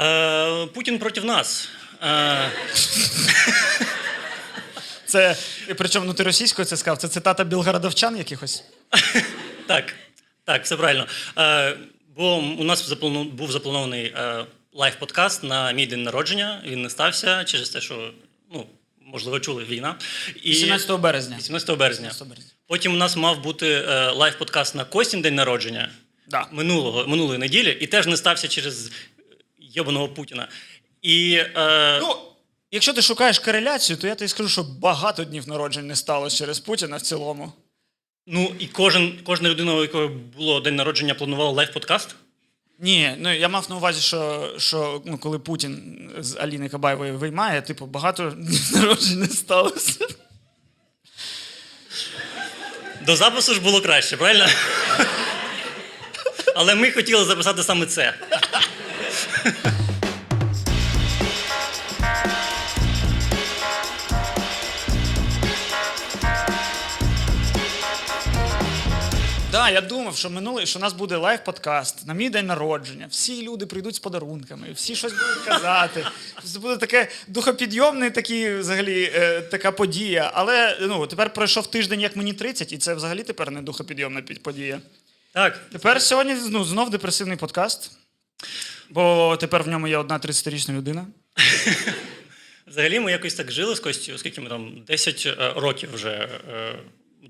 Е, Путін проти нас. Е, Це, причому ну, ти російською це сказав, це цитата бєлгородовчан якихось. так, так, все правильно. Е, бо у нас заплану- був запланований е, лайв-подкаст на мій день народження. Він не стався через те, що, ну, можливо, чули війна. І 17 березня. 18 березня. 18 березня. Потім у нас мав бути е, лайв-подкаст на Костін день народження Да. минулого, минулої неділі, і теж не стався через йобаного Путіна. І е, Ну, якщо ти шукаєш кореляцію, то я тобі скажу, що багато днів народжень не сталося через Путіна в цілому. ну і кожен, кожна людина, у якої було день народження, планувала лайв-подкаст. Ні, ну я мав на увазі, що, що ну, коли Путін з Аліни Кабаєвої виймає, типу, багато днів народжень не сталося. До запису ж було краще, правильно? Але ми хотіли записати саме це. Да, я думав, що минулий, що у нас буде лайв-подкаст на мій день народження. Всі люди прийдуть з подарунками, всі щось будуть казати. Це буде таке духопідйомний такий, взагалі, е, така подія. Але ну, тепер пройшов тиждень, як мені 30, і це взагалі тепер не духопідйомна подія. Так, Тепер сьогодні ну, знов депресивний подкаст, бо тепер в ньому є одна 30-річна людина. взагалі ми якось так жили з Костю, оскільки ми там 10 е, років вже е,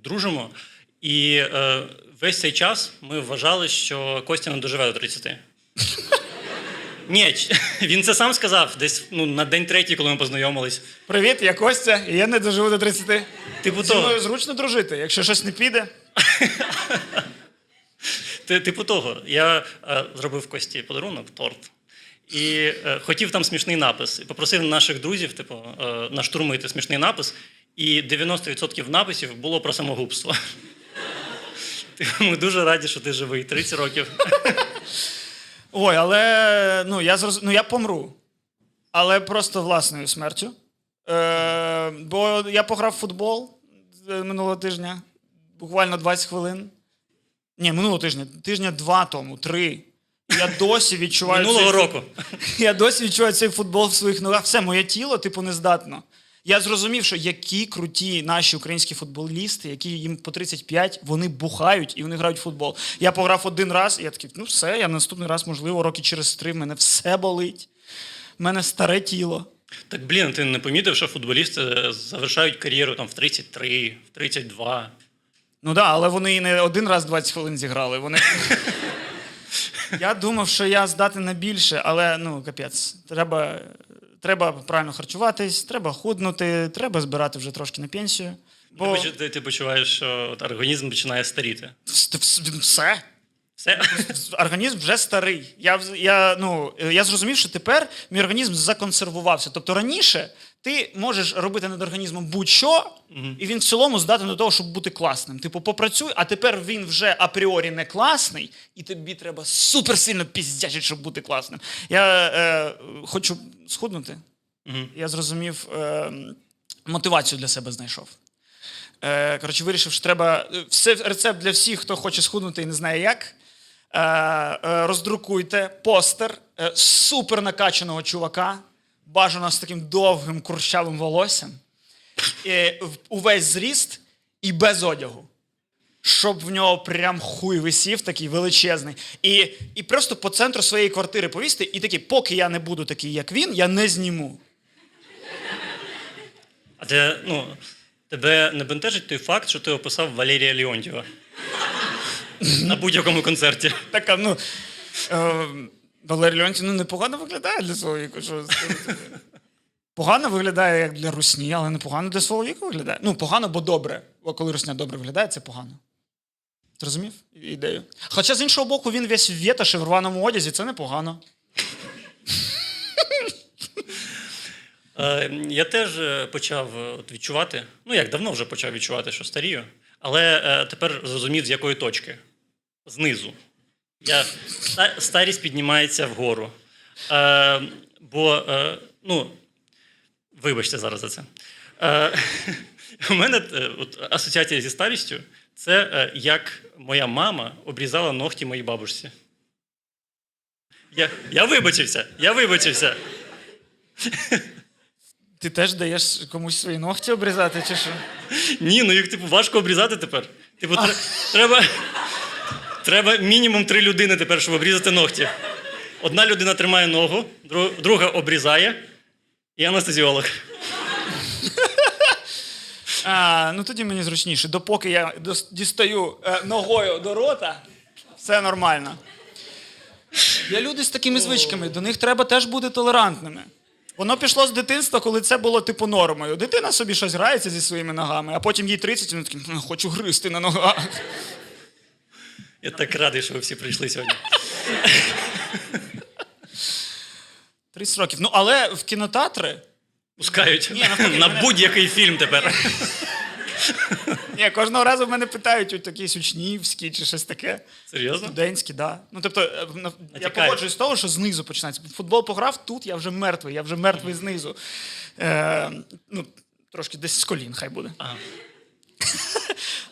дружимо. І е, весь цей час ми вважали, що Костя не доживе до 30. Ні, він це сам сказав десь ну, на день третій, коли ми познайомились. Привіт, я Костя, і я не доживу до 30. Типу Зі мною зручно дружити. Якщо щось не піде, типу того, я е, зробив Кості подарунок, торт. І е, хотів там смішний напис. І попросив наших друзів, типу, е, наштурмити смішний напис. І 90% написів було про самогубство. Типу, Ми дуже раді, що ти живий. 30 років. Ой, але ну я зроз... ну, я помру. Але просто власною смертю. Е, бо я пограв в футбол минулого тижня, буквально 20 хвилин. Ні, минулого тижня, тижня два тому, три. Я досі відчуваю. Минулого цей... року. Я досі відчуваю цей футбол в своїх ногах. Все, моє тіло, типу, не здатно. Я зрозумів, що які круті наші українські футболісти, які їм по 35, вони бухають і вони грають в футбол. Я пограв один раз, і я такий, ну все, я наступний раз, можливо, роки через три, в мене все болить. В мене старе тіло. Так, блін, ти не помітив, що футболісти е, завершають кар'єру там в 33, в 32. Ну так, да, але вони не один раз 20 хвилин зіграли. Вони... я думав, що я здатен на більше, але ну, капець. Треба, треба правильно харчуватись, треба худнути, треба збирати вже трошки на пенсію. Бо... Ти, ти, ти почуваєш, що от організм починає старіти. Вс- вс- Все. Все? Організм вже старий. Я, я, ну, я зрозумів, що тепер мій організм законсервувався. Тобто раніше ти можеш робити над організмом будь-що, і він в цілому здатен до того, щоб бути класним. Типу, попрацюй, а тепер він вже апріорі не класний, і тобі треба суперсильно піздячити, щоб бути класним. Я е, хочу схуднути. Я зрозумів, е, мотивацію для себе знайшов. Е, коротше, вирішив, що треба е, все рецепт для всіх, хто хоче схуднути і не знає як. Е, е, роздрукуйте постер е, супер накачаного чувака, бажано з таким довгим курчавим волоссям, е, в- увесь зріст і без одягу. Щоб в нього прям хуй висів, такий величезний. І, і просто по центру своєї квартири повісти, і такий, поки я не буду такий, як він, я не зніму. А ти, ну, тебе не бентежить той факт, що ти описав Валерія Леонтьєва на будь-якому концерті. Така, ну. Е, Валерій Леонтій, ну непогано виглядає для свого віку. Що погано виглядає як для русні, але непогано для свого віку виглядає. Ну, погано, бо добре. Бо коли русня добре виглядає, це погано. Ти розумів ідею? Хоча з іншого боку, він весь в вєташі в рваному одязі, це непогано. Е, я теж е, почав е, от відчувати, ну як давно вже почав відчувати, що старію, але е, тепер зрозумів, з якої точки. Знизу. Старість піднімається вгору. Е, бо, е, ну, вибачте зараз за це. Е, у мене е, от, асоціація зі старістю це е, як моя мама обрізала ногті моїй бабусі. Я, я вибачився, я вибачився. Ти теж даєш комусь свої ногті обрізати, чи що? Ні, ну їх типу важко обрізати тепер. Типу, тре- треба, треба мінімум три людини тепер, щоб обрізати ногті. Одна людина тримає ногу, друга обрізає, і анестезіолог. А, ну тоді мені зручніше. Допоки я дістаю е, ногою до рота, все нормально. Є люди з такими звичками, до них треба теж бути толерантними. Воно пішло з дитинства, коли це було типу нормою. Дитина собі щось грається зі своїми ногами, а потім їй 30, і вона такий, «М, хочу гризти на ногах. Я так радий, що ви всі прийшли сьогодні. 30 років. Ну, але в кінотеатри. Пускають Ні, навпаки, на мене- будь-який фільм тепер. Ні, кожного разу в мене питають от якісь учнівські чи щось таке. Серйозно? Студентські, да. Ну тобто, е, на- я Натякають. погоджуюсь з того, що знизу починається. Футбол пограв, тут я вже мертвий, я вже мертвий знизу. Е, ну, трошки десь з колін, хай буде. Ага.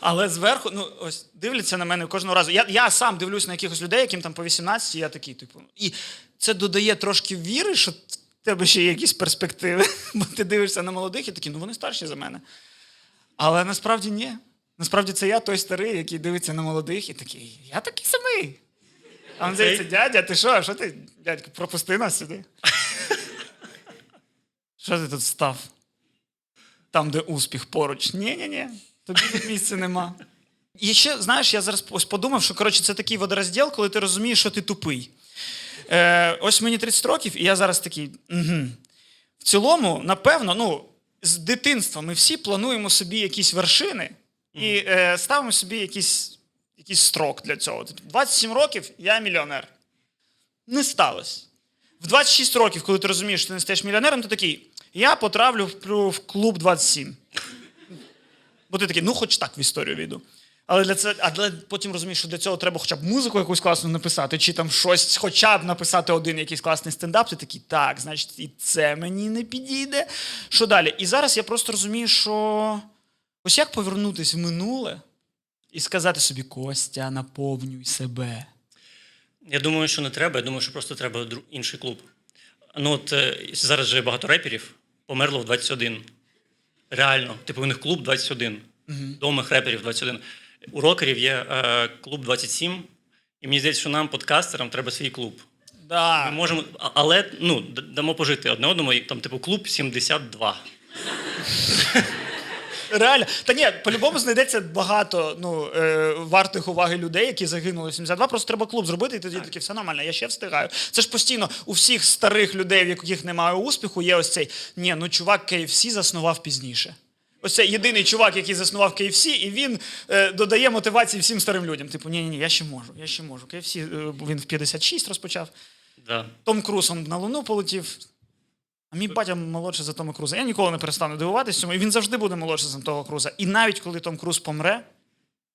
Але зверху, ну ось дивляться на мене кожного разу. Я, я сам дивлюсь на якихось людей, яким там по 18, і я такий, типу. І це додає трошки віри, що в тебе ще є якісь перспективи. Бо ти дивишся на молодих і такий, ну вони старші за мене. Але насправді ні. Насправді це я той старий, який дивиться на молодих і такий, я такий самий. А він дивиться, дядя, ти що? Що ти, дядько, пропусти нас сюди. Що ти тут став? Там, де успіх поруч. Ні-ні-ні, тобі тут місця нема. І ще, знаєш, я зараз ось подумав, що коротше, це такий водорозділ, коли ти розумієш, що ти тупий. Е, ось мені 30 років, і я зараз такий. Угу. В цілому, напевно, ну, з дитинства ми всі плануємо собі якісь вершини і е, ставимо собі якийсь, якийсь строк для цього. Тобто 27 років я мільйонер. Не сталося. В 26 років, коли ти розумієш, що ти не стаєш мільйонером, ти такий, я потравлю в клуб 27. Бо ти такий, ну хоч так в історію війду. Але для це, а для, потім розумієш, що для цього треба хоча б музику якусь класну написати, чи там щось, хоча б написати один якийсь класний стендап. Ти такий, так, значить, і це мені не підійде. Що далі? І зараз я просто розумію, що ось як повернутися в минуле і сказати собі, Костя, наповнюй себе. Я думаю, що не треба. Я думаю, що просто треба інший клуб. Ну, от е, зараз же багато реперів померло в 21. Реально. Типу, у них клуб 21. Домих реперів 21. У рокерів є е, клуб 27. І мені здається, що нам, подкастерам, треба свій клуб. Ми можемо, а- але ну, д- дамо пожити одне одному, і там, типу, клуб 72. Реально. Та ні, по-любому знайдеться багато ну, е, вартих уваги людей, які загинули в 72. Просто треба клуб зробити, і тоді таке все нормально, я ще встигаю. Це ж постійно у всіх старих людей, в яких немає успіху, є ось цей ні, ну чувак KFC заснував пізніше. Ось це єдиний чувак, який заснував KFC, і він е, додає мотивації всім старим людям. Типу, ні, ні, ні, я ще можу, я ще можу. KFC, е, він в 56 розпочав. Да. Том Круз он на Луну полетів. А мій батя молодший за Тома Круза. Я ніколи не перестану дивуватися цьому, і він завжди буде молодший за Тома Круза. І навіть коли Том Круз помре,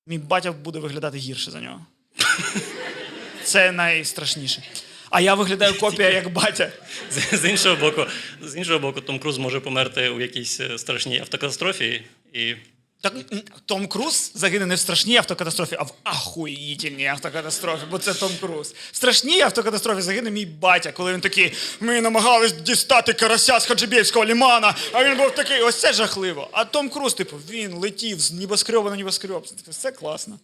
мій батя буде виглядати гірше за нього. Це найстрашніше. А я виглядаю копія як батя. З, з іншого боку, з іншого боку, Том Круз може померти у якійсь е, страшній автокатастрофі. І Так Том Круз загине не в страшній автокатастрофі, а в ахуїтельній автокатастрофі, бо це Том Круз. В страшній автокатастрофі загине мій батя, коли він такий, ми намагались дістати карася з Хаджибєвського лімана, а він був такий, ось це жахливо. А Том Круз, типу, він летів з небоскреба на небоскреб. Це, класно.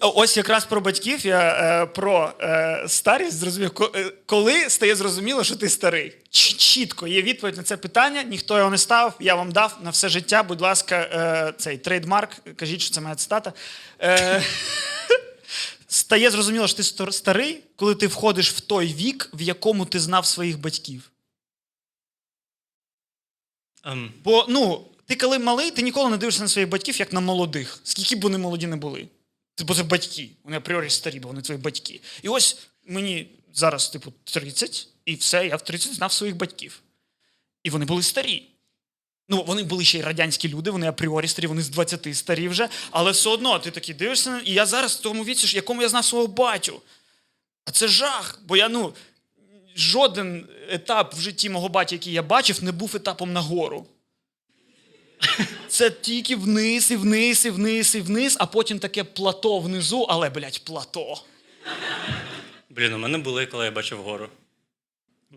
Ось якраз про батьків я е, про е, старість зрозумів. Е, Коли стає зрозуміло, що ти старий? Чітко є відповідь на це питання. Ніхто його не ставив. Я вам дав на все життя. Будь ласка, цей trademark. Кажіть, що це моя цитата. Стає зрозуміло, що ти старий, коли ти входиш в той вік, в якому ти знав своїх батьків. ем, Бо ну, ти коли малий, ти ніколи не дивишся на своїх батьків, як на молодих, скільки б вони молоді не були. Бо це батьки. Вони апріорі старі, бо вони твої батьки. І ось мені зараз, типу, 30, і все, я в 30 знав своїх батьків. І вони були старі. Ну, вони були ще й радянські люди, вони апріорі старі, вони з 20 старі вже, але все одно ти такий дивишся, і я зараз в тому віці, якому я знав свого батю. А це жах, бо я, ну, жоден етап в житті мого батя, який я бачив, не був етапом нагору. Це тільки вниз, і вниз, і вниз, і вниз, а потім таке плато внизу, але, блядь, плато. Блін, у мене були, коли я бачив гору.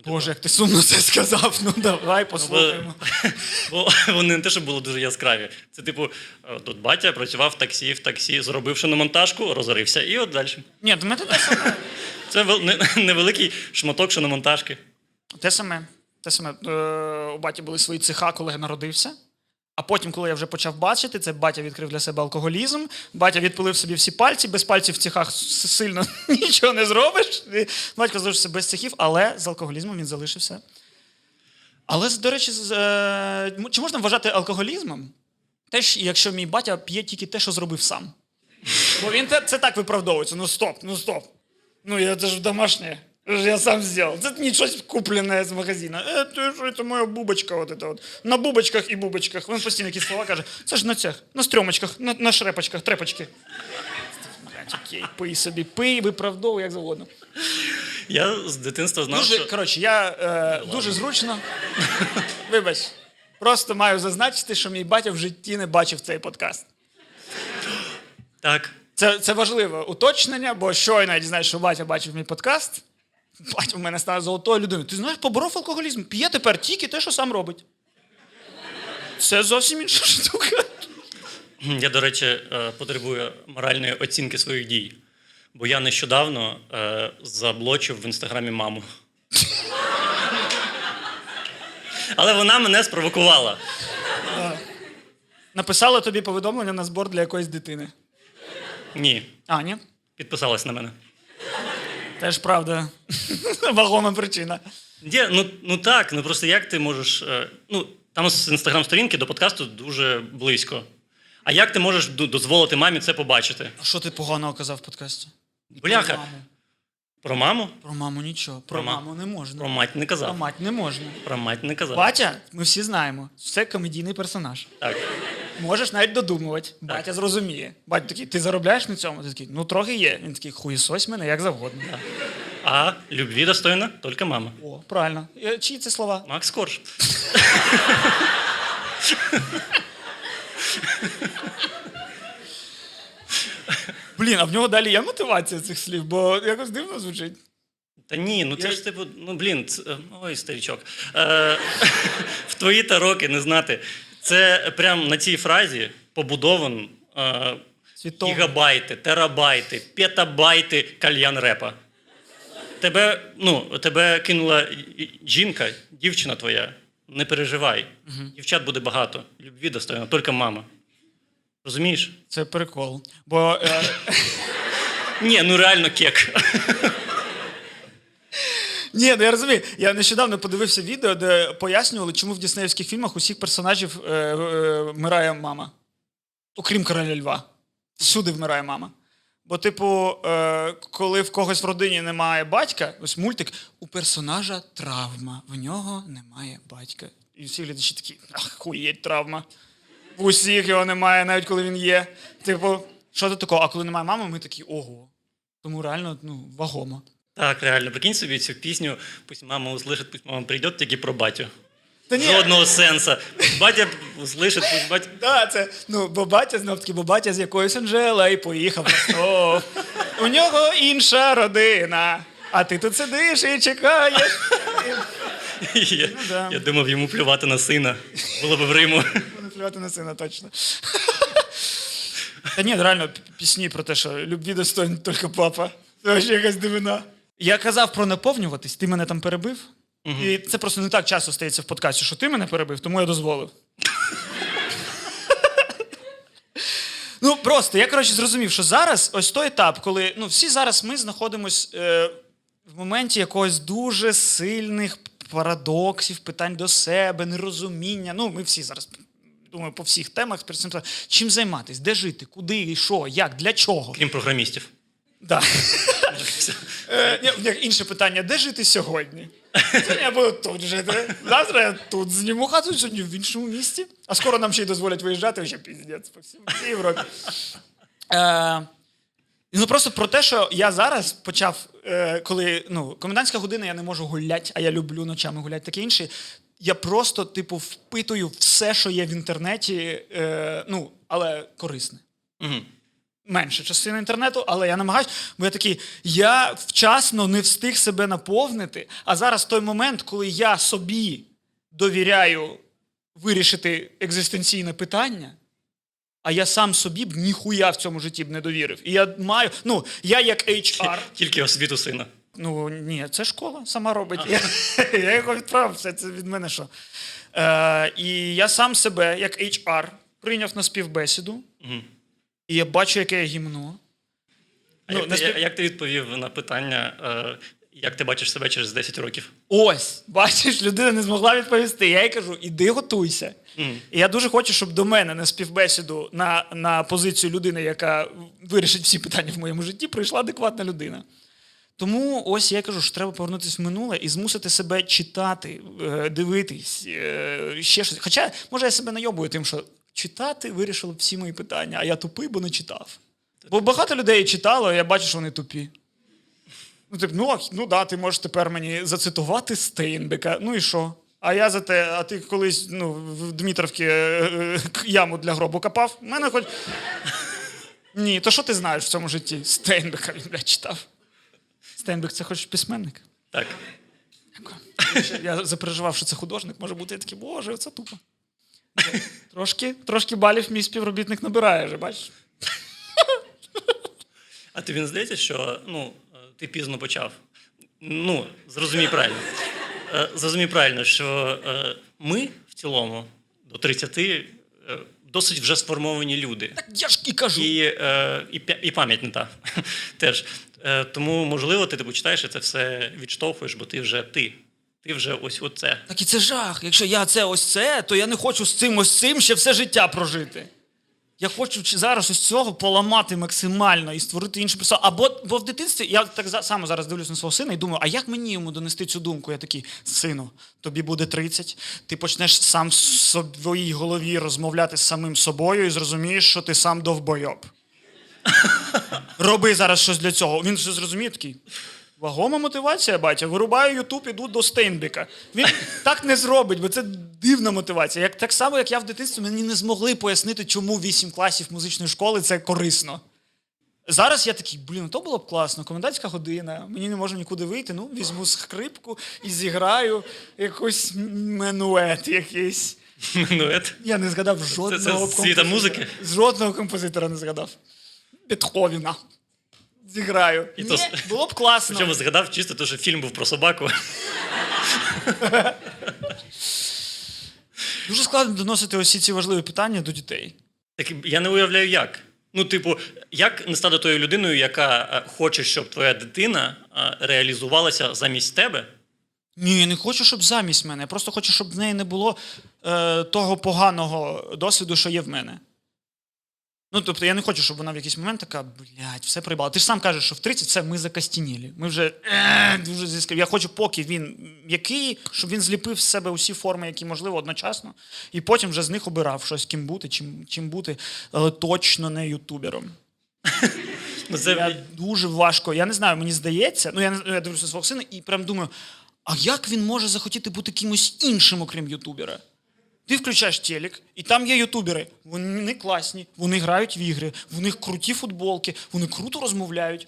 Боже, як ти сумно це сказав. Ну давай послухаємо. Бо вони не те, що були дуже яскраві. Це, типу, е, тут батя працював в таксі, в таксі, зробив шиномонтажку, розорився, і от далі. Ні, до мене те саме. Це вел- не- невеликий шматок шиномонтажки. Те саме. Те саме. Е, у баті були свої цеха, коли я народився. А потім, коли я вже почав бачити, це батя відкрив для себе алкоголізм. Батя відпилив собі всі пальці, без пальців в цехах сильно нічого не зробиш. Батько залишився без цехів, але з алкоголізмом він залишився. Але, до речі, е, чи можна вважати алкоголізмом? Теж, якщо мій батя п'є тільки те, що зробив сам. Бо він це так виправдовується. Ну стоп, ну стоп. Ну, я це ж домашнє. Я сам зробив. Це не щось куплене з магазину. Е, це що, це моя бубочка, от это от. На бубочках і бубочках. Він постійно якісь слова каже. Це ж на цих, на стрьомочках, на, на шрепочках, трепочки. Блядь, окей, пий собі, пий, виправдовуй, як завгодно. Я з дитинства знав, Дуже, що коротше, я е, дуже зручно. Вибач. Просто маю зазначити, що мій батя в житті не бачив цей подкаст. так. Це, це важливе уточнення, бо щойно я дізнаюся, що батя бачив мій подкаст. Батя в мене став золотою людиною. Ти знаєш, поборов алкоголізм, п'є тепер тільки те, що сам робить. Це зовсім інша штука. Я, до речі, е, потребую моральної оцінки своїх дій. Бо я нещодавно е, заблочив в інстаграмі маму. Але вона мене спровокувала. Написала тобі повідомлення на збор для якоїсь дитини. Ні, А, ні? підписалась на мене. Теж правда. Вагома причина. Є, ну, ну так, ну просто як ти можеш. е, ну, там з інстаграм-сторінки до подкасту дуже близько. А як ти можеш дозволити мамі це побачити? А що ти поганого казав в подкасті? Бляха. Про маму. Про маму? Про маму нічого. Про, Про маму не можна. Про мать не казав. Про мать не можна. Про мать не казав. Батя, ми всі знаємо, це комедійний персонаж. Так. Можеш навіть додумувати. Батя зрозуміє. Батя такий, ти заробляєш на цьому? Ти такий, ну трохи є. Він такий, хуєсось мене як завгодно. А любві достойна тільки мама. О, правильно. Е, Чиї це слова? Макс Корж. Блін, а в нього далі є мотивація цих слів, бо якось дивно звучить. Та ні, ну це ж типу, ну блін, е, ой, старічок. Е, в твої та роки не знати. Це прям на цій фразі побудовано е, гігабайти, терабайти, петабайти кальян репа. Тебе, ну, тебе кинула жінка, дівчина твоя. Не переживай. Дівчат буде багато. Любві достойно, тільки мама. Розумієш? Це прикол. Бо е, Ні, ну реально кек. Ні, ну я розумію. Я нещодавно подивився відео, де пояснювали, чому в діснеївських фільмах усіх персонажів е, е, вмирає мама. Окрім короля Льва. Всюди вмирає мама. Бо, типу, е, коли в когось в родині немає батька, ось мультик, у персонажа травма, в нього немає батька. І всі глядачі такі, ах, хуєть травма. В усіх його немає, навіть коли він є. Типу, що тут такого? А коли немає мами, ми такі ого. Тому реально ну, вагомо. Так, реально, прикинь собі цю пісню, пусть мама услышит, пусть мама прийде, тільки про батю. Та ні, Жодного сенсу. Батя услышит, пусть батя. Да, це ну, бо батя знов таки, бо батя з якоюсь Анжела і поїхав в Ростов. У нього інша родина. А ти тут сидиш і чекаєш. Я, Ну да. я думав йому плювати на сина. Було б в Риму. Не плювати на сина точно. Та ні, реально пі- пісні про те, що любві достойний тільки папа. Це ще якась дивина. Я казав про наповнюватись, ти мене там перебив. І це просто не так часто стається в подкасті, що ти мене перебив, тому я дозволив. Ну просто я коротше зрозумів, що зараз ось той етап, коли ну всі зараз ми знаходимось е, в моменті якогось дуже сильних парадоксів, питань до себе, нерозуміння. Ну, ми всі зараз. Думаю, по всіх темах чим займатися, де жити, куди і що, як, для чого. Крім програмістів. Да. Е, ні, Інше питання: де жити сьогодні? Я буду тут жити. Завтра я тут зніму хату, сьогодні в іншому місті. А скоро нам ще й дозволять виїжджати, ще піздець по всій, всій Європі. Е, ну просто про те, що я зараз почав, е, коли ну, комендантська година я не можу гуляти, а я люблю ночами гуляти, таке інше. Я просто, типу, впитую все, що є в інтернеті, е, ну, але корисне. Угу. Менша частина інтернету, але я намагаюсь, бо я такий, я вчасно не встиг себе наповнити. А зараз той момент, коли я собі довіряю вирішити екзистенційне питання. А я сам собі б ніхуя в цьому житті б не довірив. І я маю, ну, я як HR, Тільки освіту сина. Ну ні, це школа сама робить. Я, я його відправив, все це від мене що. Е, і я сам себе, як HR, прийняв на співбесіду, Мгм. І я бачу, яке я гімно. А Ну, як, на ти, як ти відповів на питання, е, як ти бачиш себе через 10 років? Ось, бачиш, людина не змогла відповісти. Я їй кажу, іди готуйся. Мгм. І я дуже хочу, щоб до мене на співбесіду на, на позицію людини, яка вирішить всі питання в моєму житті, прийшла адекватна людина. Тому ось я кажу, що треба повернутися в минуле і змусити себе читати, е, дивитись, е, ще щось. Хоча, може, я себе найобую тим, що читати вирішило всі мої питання, а я тупий, бо не читав. Бо багато людей читало, і я бачу, що вони тупі. Ну, тип, ну, ну да, ти можеш тепер мені зацитувати Стейнбека. Ну і що? А я за те, а ти колись ну, в Дмитровці е, е, яму для гробу копав? У мене хоч. Ні, то що ти знаєш в цьому житті? Стейнбека він блядь, читав. Стейнбек це хоч письменник. Так. Я запереживав, що це художник, може бути я такий, боже, це тупо. Трошки, трошки балів мій співробітник набирає, вже бачиш. А тобі не здається, що ну, е, ти пізно почав? Ну, зрозумій правильно. Е, Зрозумій правильно, що е, ми в цілому до 30 е, досить вже сформовані люди. Так я ж і кажу. І, і, і пам'ять не та теж. Тому, можливо, ти типу, читаєш і це все відштовхуєш, бо ти вже ти. Ти вже ось оце. Так і це жах. Якщо я це ось це, то я не хочу з цим ось цим ще все життя прожити. Я хочу зараз ось цього поламати максимально і створити іншу персону. Або бо в дитинстві я так само зараз дивлюсь на свого сина і думаю, а як мені йому донести цю думку? Я такий, сину, тобі буде 30, ти почнеш сам в своїй голові розмовляти з самим собою і зрозумієш, що ти сам довбойоб. Роби зараз щось для цього. Він же зрозуміє такий. Вагома мотивація, батя. Вирубаю Ютуб, іду до Стейнбека. Він так не зробить, бо це дивна мотивація. Як, так само, як я в дитинстві, мені не змогли пояснити, чому 8 класів музичної школи це корисно. Зараз я такий, блін, то було б класно, комендантська година, мені не можна нікуди вийти. Ну, візьму скрипку і зіграю якийсь менует якийсь. Минует. Я не згадав Це, жодного це світа композитора. музики. Жодного композитора не згадав. Бетховена. Зіграю. І Ні, то було б класно. Причому згадав чисто, те, що фільм був про собаку. Дуже складно доносити усі ці важливі питання до дітей. Так я не уявляю, як. Ну, типу, як не стати тою людиною, яка е, хоче, щоб твоя дитина е, реалізувалася замість тебе? Ні, я не хочу, щоб замість мене. Я просто хочу, щоб в неї не було е, того поганого досвіду, що є в мене. Ну, тобто, я не хочу, щоб вона в якийсь момент така, блядь, все проїбала. Ти ж сам кажеш, що в 30 все, ми закостінілі. Ми вже е, дуже зіскр... Я хочу, поки він м'який, щоб він зліпив з себе усі форми, які можливо одночасно, і потім вже з них обирав щось, ким бути, чим, чим бути, але точно не ютубером. Ну, це... Я дуже важко. Я не знаю, мені здається. Ну, я, не- я дивлюся свого сина і прям думаю: а як він може захотіти бути кимось іншим, окрім ютубера? Ти включаєш телек, і там є ютубери. Вони класні, вони грають в ігри, в них круті футболки, вони круто розмовляють.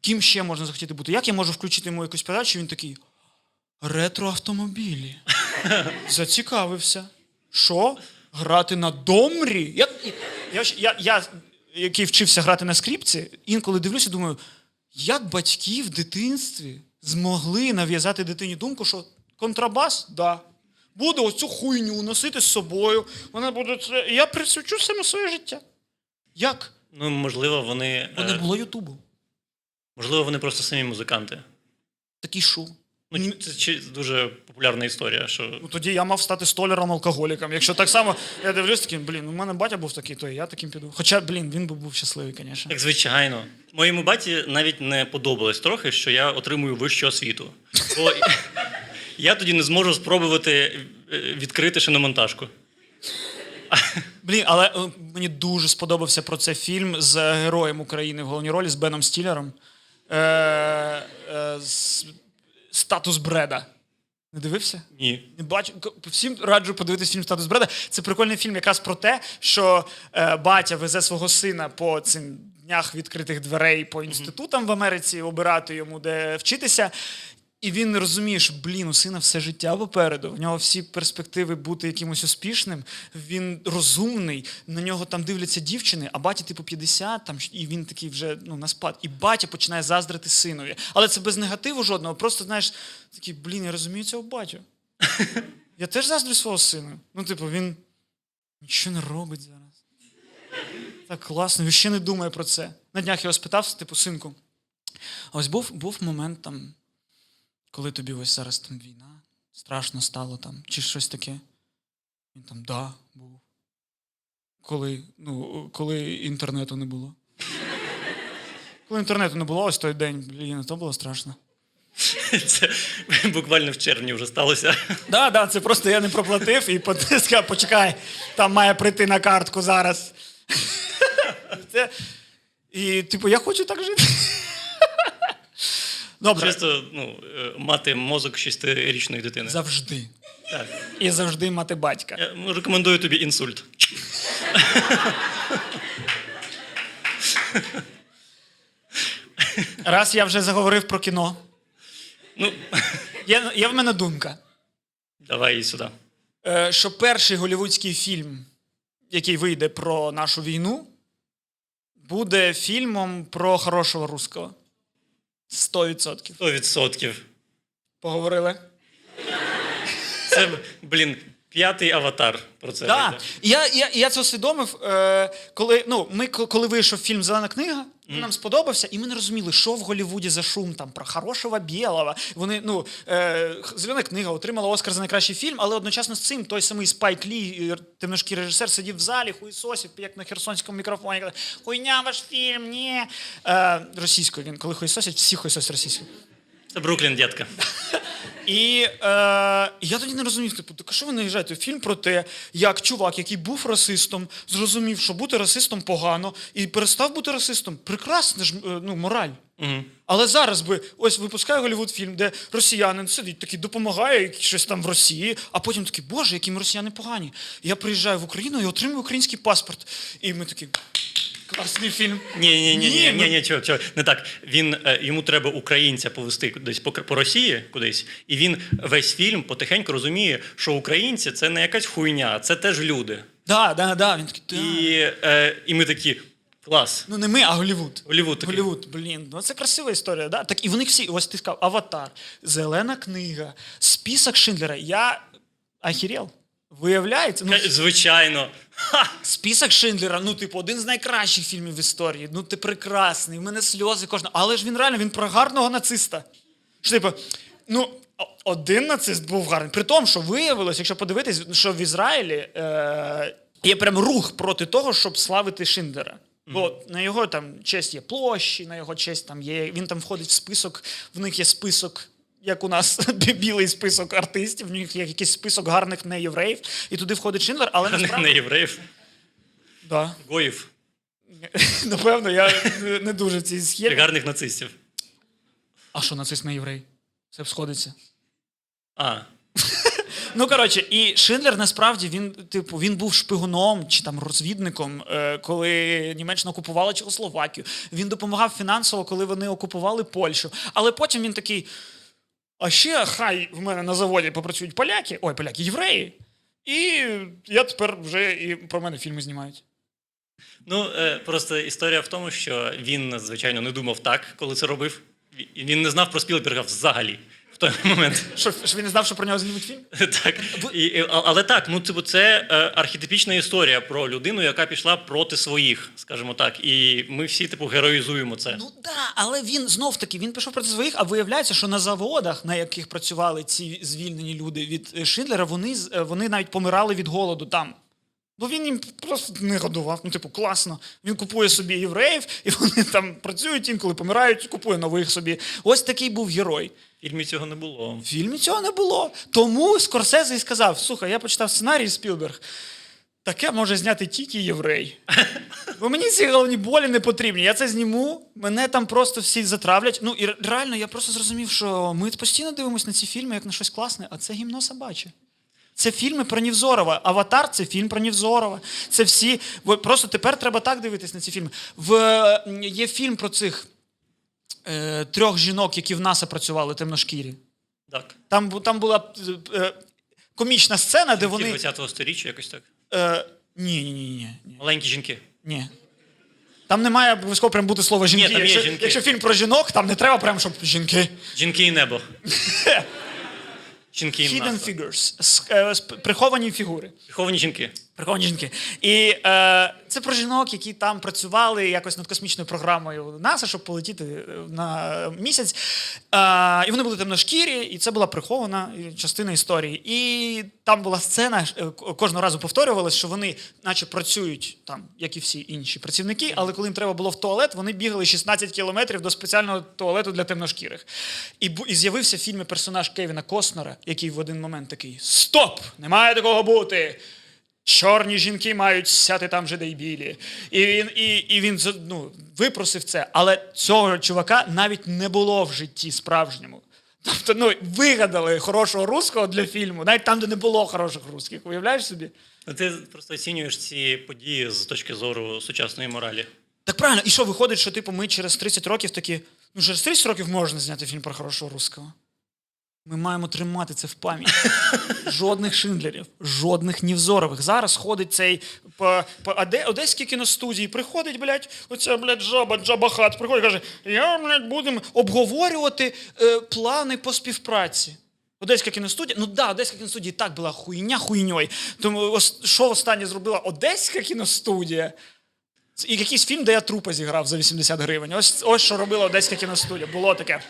Ким ще можна захотіти бути? Як я можу включити йому якусь передачу, він такий ретроавтомобілі. Зацікавився. Що? Грати на домрі? Я, я, я, я, який вчився грати на скрипці, інколи дивлюся думаю, як батьки в дитинстві змогли нав'язати дитині думку, що контрабас, да. Буду оцю хуйню носити з собою. Вона буде це. Я присвячу саме своє життя. Як? Ну, можливо, вони. Бо е, не було Ютубу. Можливо, вони просто самі музиканти. Такий шо. Ну, це чи- дуже популярна історія, що Ну тоді я мав стати столяром алкоголіком. Якщо так само, я дивлюсь таким, блін, у мене батя був такий, то і я таким піду. Хоча, блін, він би був щасливий, звісно. Так, звичайно. Моєму баті навіть не подобалось трохи, що я отримую вищу освіту. Бо я тоді не зможу спробувати е, відкрити шиномонтажку. Блін, але е, мені дуже сподобався про це фільм з героєм України в головній ролі з Беном Стілером. Е, е, з- Статус Бреда. Не дивився? Ні. Не бачу. К- Всім раджу подивитися фільм Статус Бреда. Це прикольний фільм якраз про те, що е, батя везе свого сина по цим днях відкритих дверей по інститутам в Америці, обирати йому, де вчитися. І він розуміє, що блін, у сина все життя попереду. В нього всі перспективи бути якимось успішним. Він розумний, на нього там дивляться дівчини, а баті типу 50, там і він такий вже ну на спад. І батя починає заздрити синові. Але це без негативу жодного. Просто знаєш, такий, блін, я розумію цього батю. Я теж заздрю свого сина. Ну, типу, він нічого не робить зараз. Так класно, він ще не думає про це. На днях його спитав, типу, синку. А ось був, був момент там, коли тобі ось зараз там війна, страшно стало там, чи щось таке. Він там, да, був. Коли, ну, коли інтернету не було. Коли інтернету не було, ось той день, блін, то було страшно. Це буквально в червні вже сталося. Да, да, це просто я не проплатив і потискав, почекай, там має прийти на картку зараз. Це, і, типу, я хочу так жити. Добре. Чисто ну, е, мати мозок шестирічної дитини. Завжди. Так. І завжди мати батька. Я рекомендую тобі інсульт. Раз я вже заговорив про кіно, Ну, є, є в мене думка, давай її сюди. е, що перший голівудський фільм, який вийде про нашу війну, буде фільмом про хорошого русского. 100%. 100%. Поговорили? Це, блін, п'ятий аватар про це. Да. вийде. Я, я, я це усвідомив, е, коли, ну, ми, коли вийшов фільм Зелена книга, він нам сподобався, і ми не розуміли, що в Голлівуді за шум там про хорошого білого. Вони, ну, е, Зелена книга отримала Оскар за найкращий фільм, але одночасно з цим той самий Спайк Лі, е, режисер, сидів в залі, хуїсосів, як на херсонському мікрофоні. Каже, Хуйня ваш фільм, ні. Е, російською він, коли хуїсосять, всі хуїсосять російською. Це Бруклін, дітка. І е, я тоді не розумів, типу, так що ви наїжджаєте? Фільм про те, як чувак, який був расистом, зрозумів, що бути расистом погано, і перестав бути расистом. Прекрасна ж е, ну, мораль. Угу. Але зараз би ось випускає Голлівуд фільм, де росіянин сидить, такий допомагає щось там в Росії, а потім такий, боже, які ми росіяни погані. Я приїжджаю в Україну і отримую український паспорт. І ми такі, класний фільм. Ні, ні, ні, ні, ну- ні, ні, чого, чого. Не так. Він е, йому треба українця повести десь по, по Росії кудись, і він весь фільм потихеньку розуміє, що українці це не якась хуйня, це теж люди. Да, да, да. Він такий, да. І, е, і ми такі клас. Ну не ми, а Голлівуд. Голлівуд такий. Голлівуд, блін, ну це красива історія. Да? Так і вони всі, ось ти сказав, Аватар, Зелена книга, список Шиндлера. Я ахірел. Виявляється, ну, Звичайно. Ха! список Шиндлера, ну, типу, один з найкращих фільмів в історії. Ну, ти прекрасний, в мене сльози кожного. Але ж він реально він про гарного нациста. Що, типу, ну, один нацист був гарний. При тому, що виявилось, якщо подивитись, що в Ізраїлі е- є прям рух проти того, щоб славити Шиндлера. Бо на його там честь є площі, на його честь там є. Він там входить в список, в них є список. Як у нас білий список артистів, в них є якийсь список гарних неєвреїв, і туди входить Шиндлер, але Не, насправді не євреїв, Да. гоїв, Напевно, я не- дуже в цій схемі. гарних нацистів. А що нацист не єврей? Це б сходиться. А, Ну коротше, і Шиндлер насправді він, типу, він був шпигуном чи там розвідником, е, коли Німеччина окупувала Чехословакію. Він допомагав фінансово, коли вони окупували Польщу. Але потім він такий. А ще хай в мене на заводі попрацюють поляки, ой, поляки, євреї. І я тепер вже і про мене фільми знімають. Ну, е, просто історія в тому, що він, звичайно, не думав так, коли це робив. Він не знав про Спілберга взагалі в той момент. Що, що він не знав, що про нього знімуть фільм? Так. І, і- але так, ну типу, це е, архетипічна історія про людину, яка пішла проти своїх, скажімо так. І ми всі, типу, героїзуємо це. Ну да, але він знов таки він пішов проти своїх, а виявляється, що на заводах, на яких працювали ці звільнені люди від е, Шиндлера, вони, е, вони навіть помирали від голоду там. Бо він їм просто не годував. Ну, типу, класно. Він купує собі євреїв, і вони там працюють, інколи помирають, купує нових собі. Ось такий був герой. В фільмі цього не було. В фільмі цього не було. Тому Скорсезе і сказав: слухай, я почитав сценарій Спілберг. таке може зняти тільки єврей. Бо мені ці головні болі не потрібні. Я це зніму, мене там просто всі затравлять. Ну і реально, я просто зрозумів, що ми постійно дивимося на ці фільми як на щось класне, а це гімно собаче. Це фільми про Нівзорова. Аватар це фільм про Нівзорова. Це всі. Просто тепер треба так дивитись на ці фільми. В, є фільм про цих е, трьох жінок, які в НАСА працювали темношкірі. Так. Там, там була е, комічна сцена, де Вони... вони. 20-го сторіччя якось так. Е, ні, ні, ні, ні, ні. Маленькі жінки. Ні. Там не має обов'язково прям бути слово жінки. там є якщо, жінки. якщо фільм про жінок, там не треба прям, щоб жінки. Жінки і небо. Жінки Hidden figures. Е, Приховані фігури. Приховані жінки. Приховані жінки. І е, це про жінок, які там працювали якось над космічною програмою НАСА, щоб полетіти е, на місяць. Е, і вони були темношкірі, і це була прихована е, частина історії. І там була сцена, е, кожного разу повторювалось, що вони, наче працюють там, як і всі інші працівники, але коли їм треба було в туалет, вони бігали 16 кілометрів до спеціального туалету для темношкірих. І, і з'явився в фільмі персонаж Кевіна Костнера, який в один момент такий: Стоп! Не має такого бути! Чорні жінки мають сяти там же, де й білі. І він, і, і він ну, випросив це. Але цього чувака навіть не було в житті справжньому. Тобто, ну, вигадали хорошого русского для фільму, навіть там, де не було хороших русських. Уявляєш собі? Ну, Ти просто оцінюєш ці події з точки зору сучасної моралі. Так правильно, і що виходить, що типу, ми через 30 років такі. Ну, через 30 років можна зняти фільм про хорошого русского. Ми маємо тримати це в пам'яті. Жодних шиндлерів, жодних Нівзорових. Зараз ходить цей по, по Оде- одеській кіностудії, приходить, блядь, оця, блядь, жаба, джабахат, приходить каже: я, блядь, будемо обговорювати е, плани по співпраці. Одеська кіностудія, ну да, Одеська кіностудія і так була хуйня хуйньою. Тому що останнє зробила Одеська кіностудія? І якийсь фільм, де я трупа зіграв за 80 гривень. Ось, ось що робила Одеська кіностудія. Було таке.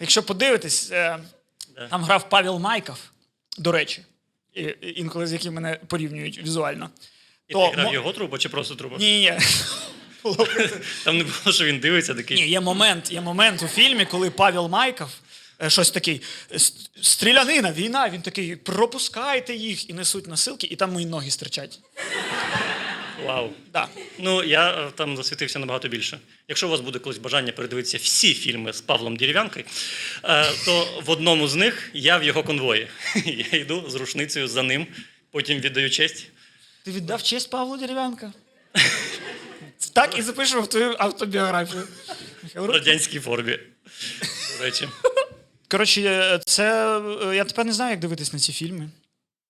Якщо подивитись, е. Там грав Павел Майков, до речі, інколи з яким мене порівнюють візуально. І То ти грав його трупа чи просто трупа? Ні, ні. Там не було, що він дивиться такий. Ні, є момент, є момент у фільмі, коли Павел Майков е, щось такий стрілянина, війна. Він такий, пропускайте їх і несуть носилки, і там мої ноги стирчать. Вау. Да. Ну, я е, там засвітився набагато більше. Якщо у вас буде колись бажання передивитися всі фільми з Павлом Дерев'янкою, е, то в одному з них я в його конвої. Я йду з рушницею за ним, потім віддаю честь. Ти віддав честь Павлу Дерев'янка? Так і запишемо в твою автобіографію. В радянській формі. До речі. Коротше, це е, я тепер не знаю, як дивитись на ці фільми.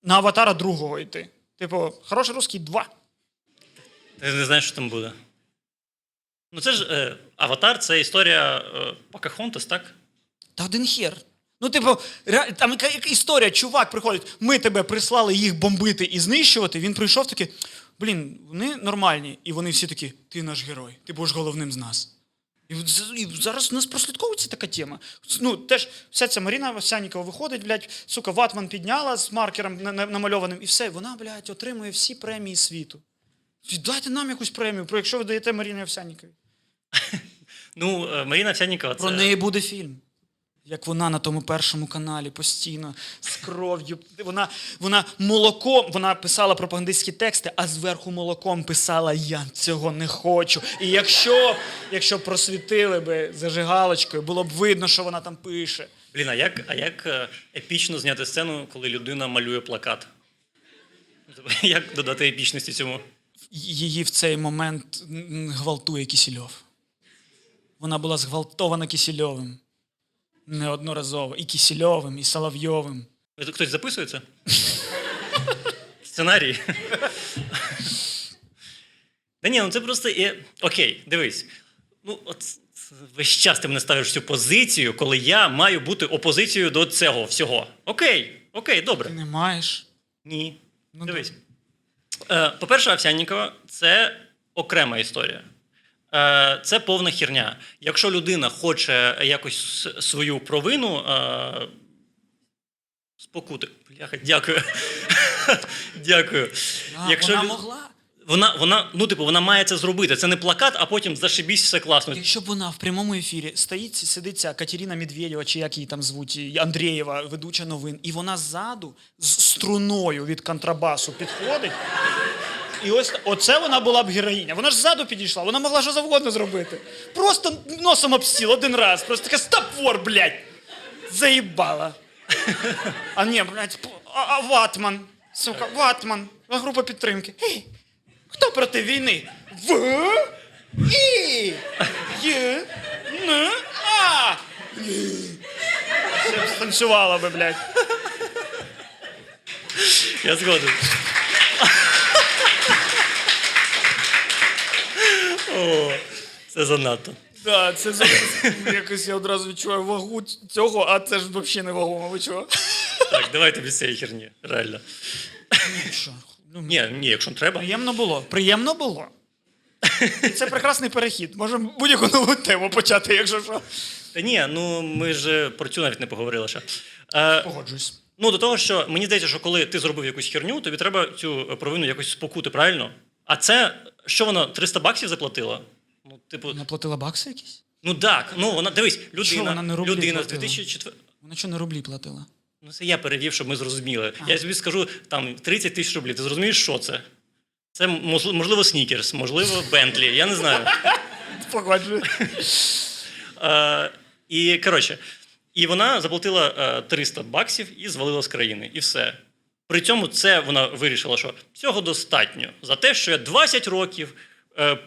На аватара другого йти. Типу, хороший русський 2. Ти не знаєш, що там буде. Ну, це ж е, Аватар це історія е, Покахонтас, так? Та один хер. Ну, типу, там яка, історія, чувак приходить, ми тебе прислали їх бомбити і знищувати. Він прийшов такий, блін, вони нормальні. І вони всі такі, ти наш герой, ти будеш головним з нас. І, і зараз у нас прослідковується така тема. Ну, теж вся ця Маріна Овсянікова виходить, блядь, сука, ватман підняла з маркером на- на- намальованим, і все, вона, блядь, отримує всі премії світу. Дайте нам якусь премію, про якщо ви даєте Маріні Овсяніковій. Ну, е, Маріна Овсянікова Про це. неї буде фільм. Як вона на тому першому каналі постійно з кров'ю. Вона, вона молоком, вона писала пропагандистські тексти, а зверху молоком писала Я цього не хочу. І якщо, якщо просвітили би зажигалочкою, було б видно, що вона там пише. Блін, а як, а як е, епічно зняти сцену, коли людина малює плакат? Як додати епічності цьому? Її в цей момент гвалтує Кісільов. Вона була зґвалтована Кісільовим. Неодноразово. І Кісільовим, і Соловйовим. Ви- Хтось записує це? Сценарій. Да ні, ну це просто є. Окей, дивись. Ну, от весь час ти мене ставиш цю позицію, коли я маю бути опозицією до цього всього. Окей, окей, добре. Ти не маєш. Ні. Ну, Дивись. Е, по-перше, Овсяннікова це окрема історія. Е, це повна херня. Якщо людина хоче якось свою провину е, спокути. Бляха, дякую. дякую. Якщо вона могла. Вона, вона, ну, типу, вона має це зробити. Це не плакат, а потім зашибісь, все класно. Якщо б вона в прямому ефірі стоїть, сидить ця Катерина Медведєва, чи як її там звуть, Андрієва, ведуча новин, і вона ззаду з струною від контрабасу підходить І ось оце вона була б героїня. Вона ж ззаду підійшла, вона могла що завгодно зробити. Просто носом обсіл один раз. Просто така стопвор, блядь. Заїбала. А ні, блядь, а, а ватман. Сука, ватман. Група підтримки. Ей, хто проти війни? В. І. Є. Н. А. Ще станцювала би, блядь. Я згоден. О, це занадто. Да, це якось я одразу відчуваю вагу цього, а це ж взагалі не вагомо, ви чого? Так, давайте без цієї херні, реально. Що? Ну, Ні, ні, якщо треба. Приємно було. Приємно було. І це прекрасний перехід. Можемо будь-яку нову тему почати, якщо що. Та ні, ну ми ж про цю навіть не поговорили ще. Е, Погоджуюсь. ну, до того, що мені здається, що коли ти зробив якусь херню, тобі треба цю провину якось спокути, правильно? А це, що вона 300 баксів заплатила? Ну, типу, Вона платила бакси якісь? ну так, ну вона дивись, Що, людина, вона не рублі людина з платила? 2004 Вона що на рублі платила? Ну, це я перевів, щоб ми зрозуміли. Я тобі скажу там 30 тисяч рублів. Ти зрозумієш, що це? Це можливо, можливо снікерс, можливо, Бентлі, я не знаю. Погоджуюсь. Е, і коротше, і вона заплатила е, 300 баксів і звалила з країни. І все. При цьому це вона вирішила, що цього достатньо за те, що я 20 років е,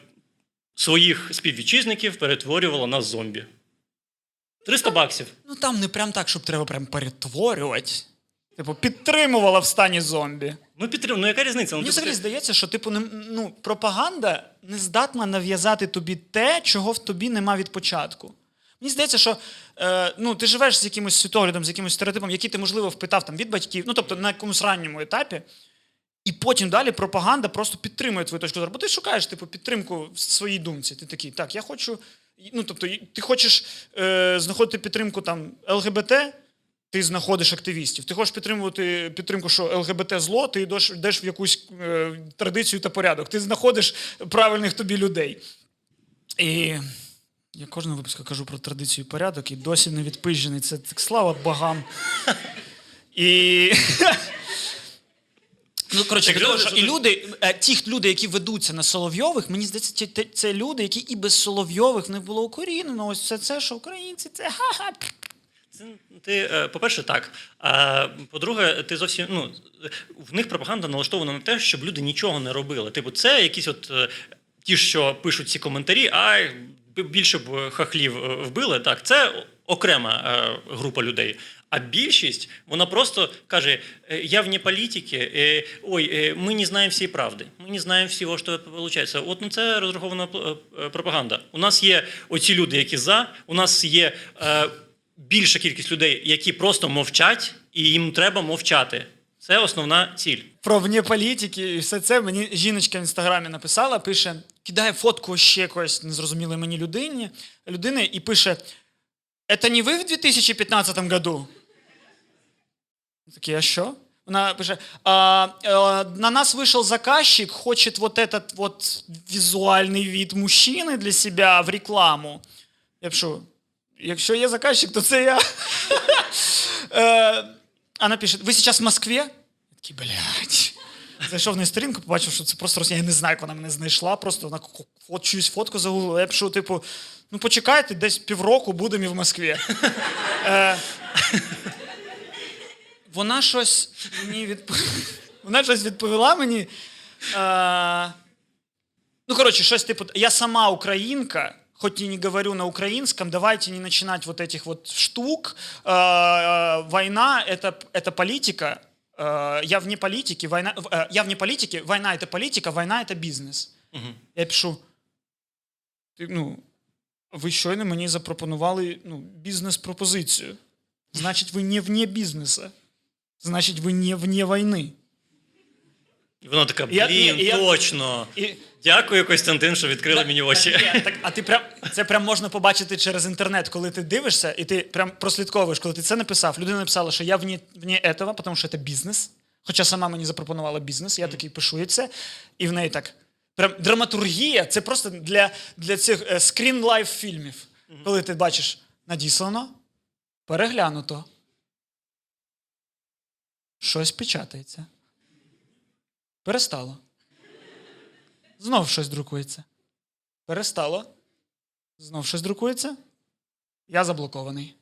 своїх співвітчизників перетворювала на зомбі. 300 баксів. Ну там не прям так, щоб треба прям перетворювати. Типу, підтримувала в стані зомбі. Ну, підтримую. Ну, яка різниця? Ну, Мені типу, взагалі ти- здається, що типу не, ну, пропаганда не здатна нав'язати тобі те, чого в тобі нема від початку. Мені здається, що е, ну, ти живеш з якимось світоглядом, з якимось стереотипом, який ти, можливо, впитав там, від батьків, ну тобто на якомусь ранньому етапі, і потім далі пропаганда просто підтримує твою точку зору. Бо ти шукаєш типу, підтримку в своїй думці. Ти такий, так, я хочу. Ну, тобто, ти хочеш е, знаходити підтримку там ЛГБТ, ти знаходиш активістів. Ти хочеш підтримувати підтримку, що ЛГБТ зло, ти йдеш, йдеш в якусь е, традицію та порядок. Ти знаходиш правильних тобі людей. І я кожного випуску кажу про традицію і порядок, і досі не відпижений. Це так слава богам. І. Ну, коротше, Так того, що і люди, е, ті люди, які ведуться на Соловйових, мені здається, ті- це люди, які і без Соловйових не було укорінено. Ось все це, що українці, це ха-ха. Це ти, е, по-перше, так. А по-друге, ти зовсім ну в них пропаганда налаштована на те, щоб люди нічого не робили. Типу, це якісь от е, ті, що пишуть ці коментарі, а б- більше б хахлів е, вбили. Так, це окрема е, група людей. А більшість вона просто каже: е, я вне політики, е, ой, е, ми не знаємо всієї правди, ми не знаємо всього, що виходить. От на це розрахована е, е, пропаганда. У нас є оці люди, які за, у нас є. Е, більша кількість людей, які просто мовчать, і їм треба мовчати. Це основна ціль. Про вне політики і все це мені жіночка в інстаграмі написала, пише, кидає фотку ще якоїсь незрозумілої мені людині, людини і пише: Это не ви в 2015 году? Я Такий, а що? Вона пише: а, е, на нас вийшов заказчик, хочет вот этот вот візуальний вид мужчини для себя в рекламу. Я пишу, якщо є заказчик, то це я. Е, Вона пише: ви зараз в Москві? Я такий, блядь. Зайшов на її сторінку, побачив, що це просто Росія. Я не знаю, як вона мене знайшла. Просто вона ко- фот, чуюсь фотку загуглила. Я пишу, типу, ну почекайте, десь півроку будемо і в Москві. Е, Вона щось мені відп... Вона щось відповіла мені. Е, Ну, короче, щось типу, я сама українка, хоть и не говорю на украинском, давайте не начинать вот этих вот штук. Э, э, Война это, это политика. Э, Я вне политики, война, э, я вне политики, война это политика, война это бізнес. Я пишу, ти, ну, ви щойно мені запропонували ну, бізнес-пропозицію. Значить, ви не вне бізнесу. Значить, ви не вне війни. І вона така: Я- блін, ні, я- точно. І, Дякую, Костянтин, що відкрили мені очі. Так, а ти прям це прям можна побачити через інтернет, коли ти дивишся, і ти прям прослідковуєш, коли ти це написав. Людина написала, що я вне, вне этого, тому що це бізнес. Хоча сама мені запропонувала бізнес, я такий пишу і це. І в неї так. Прям драматургія це просто для, для цих screenlife фільмів. Коли ти бачиш надіслано, переглянуто. Щось печатається. Перестало. Знов щось друкується. Перестало. Знов щось друкується. Я заблокований.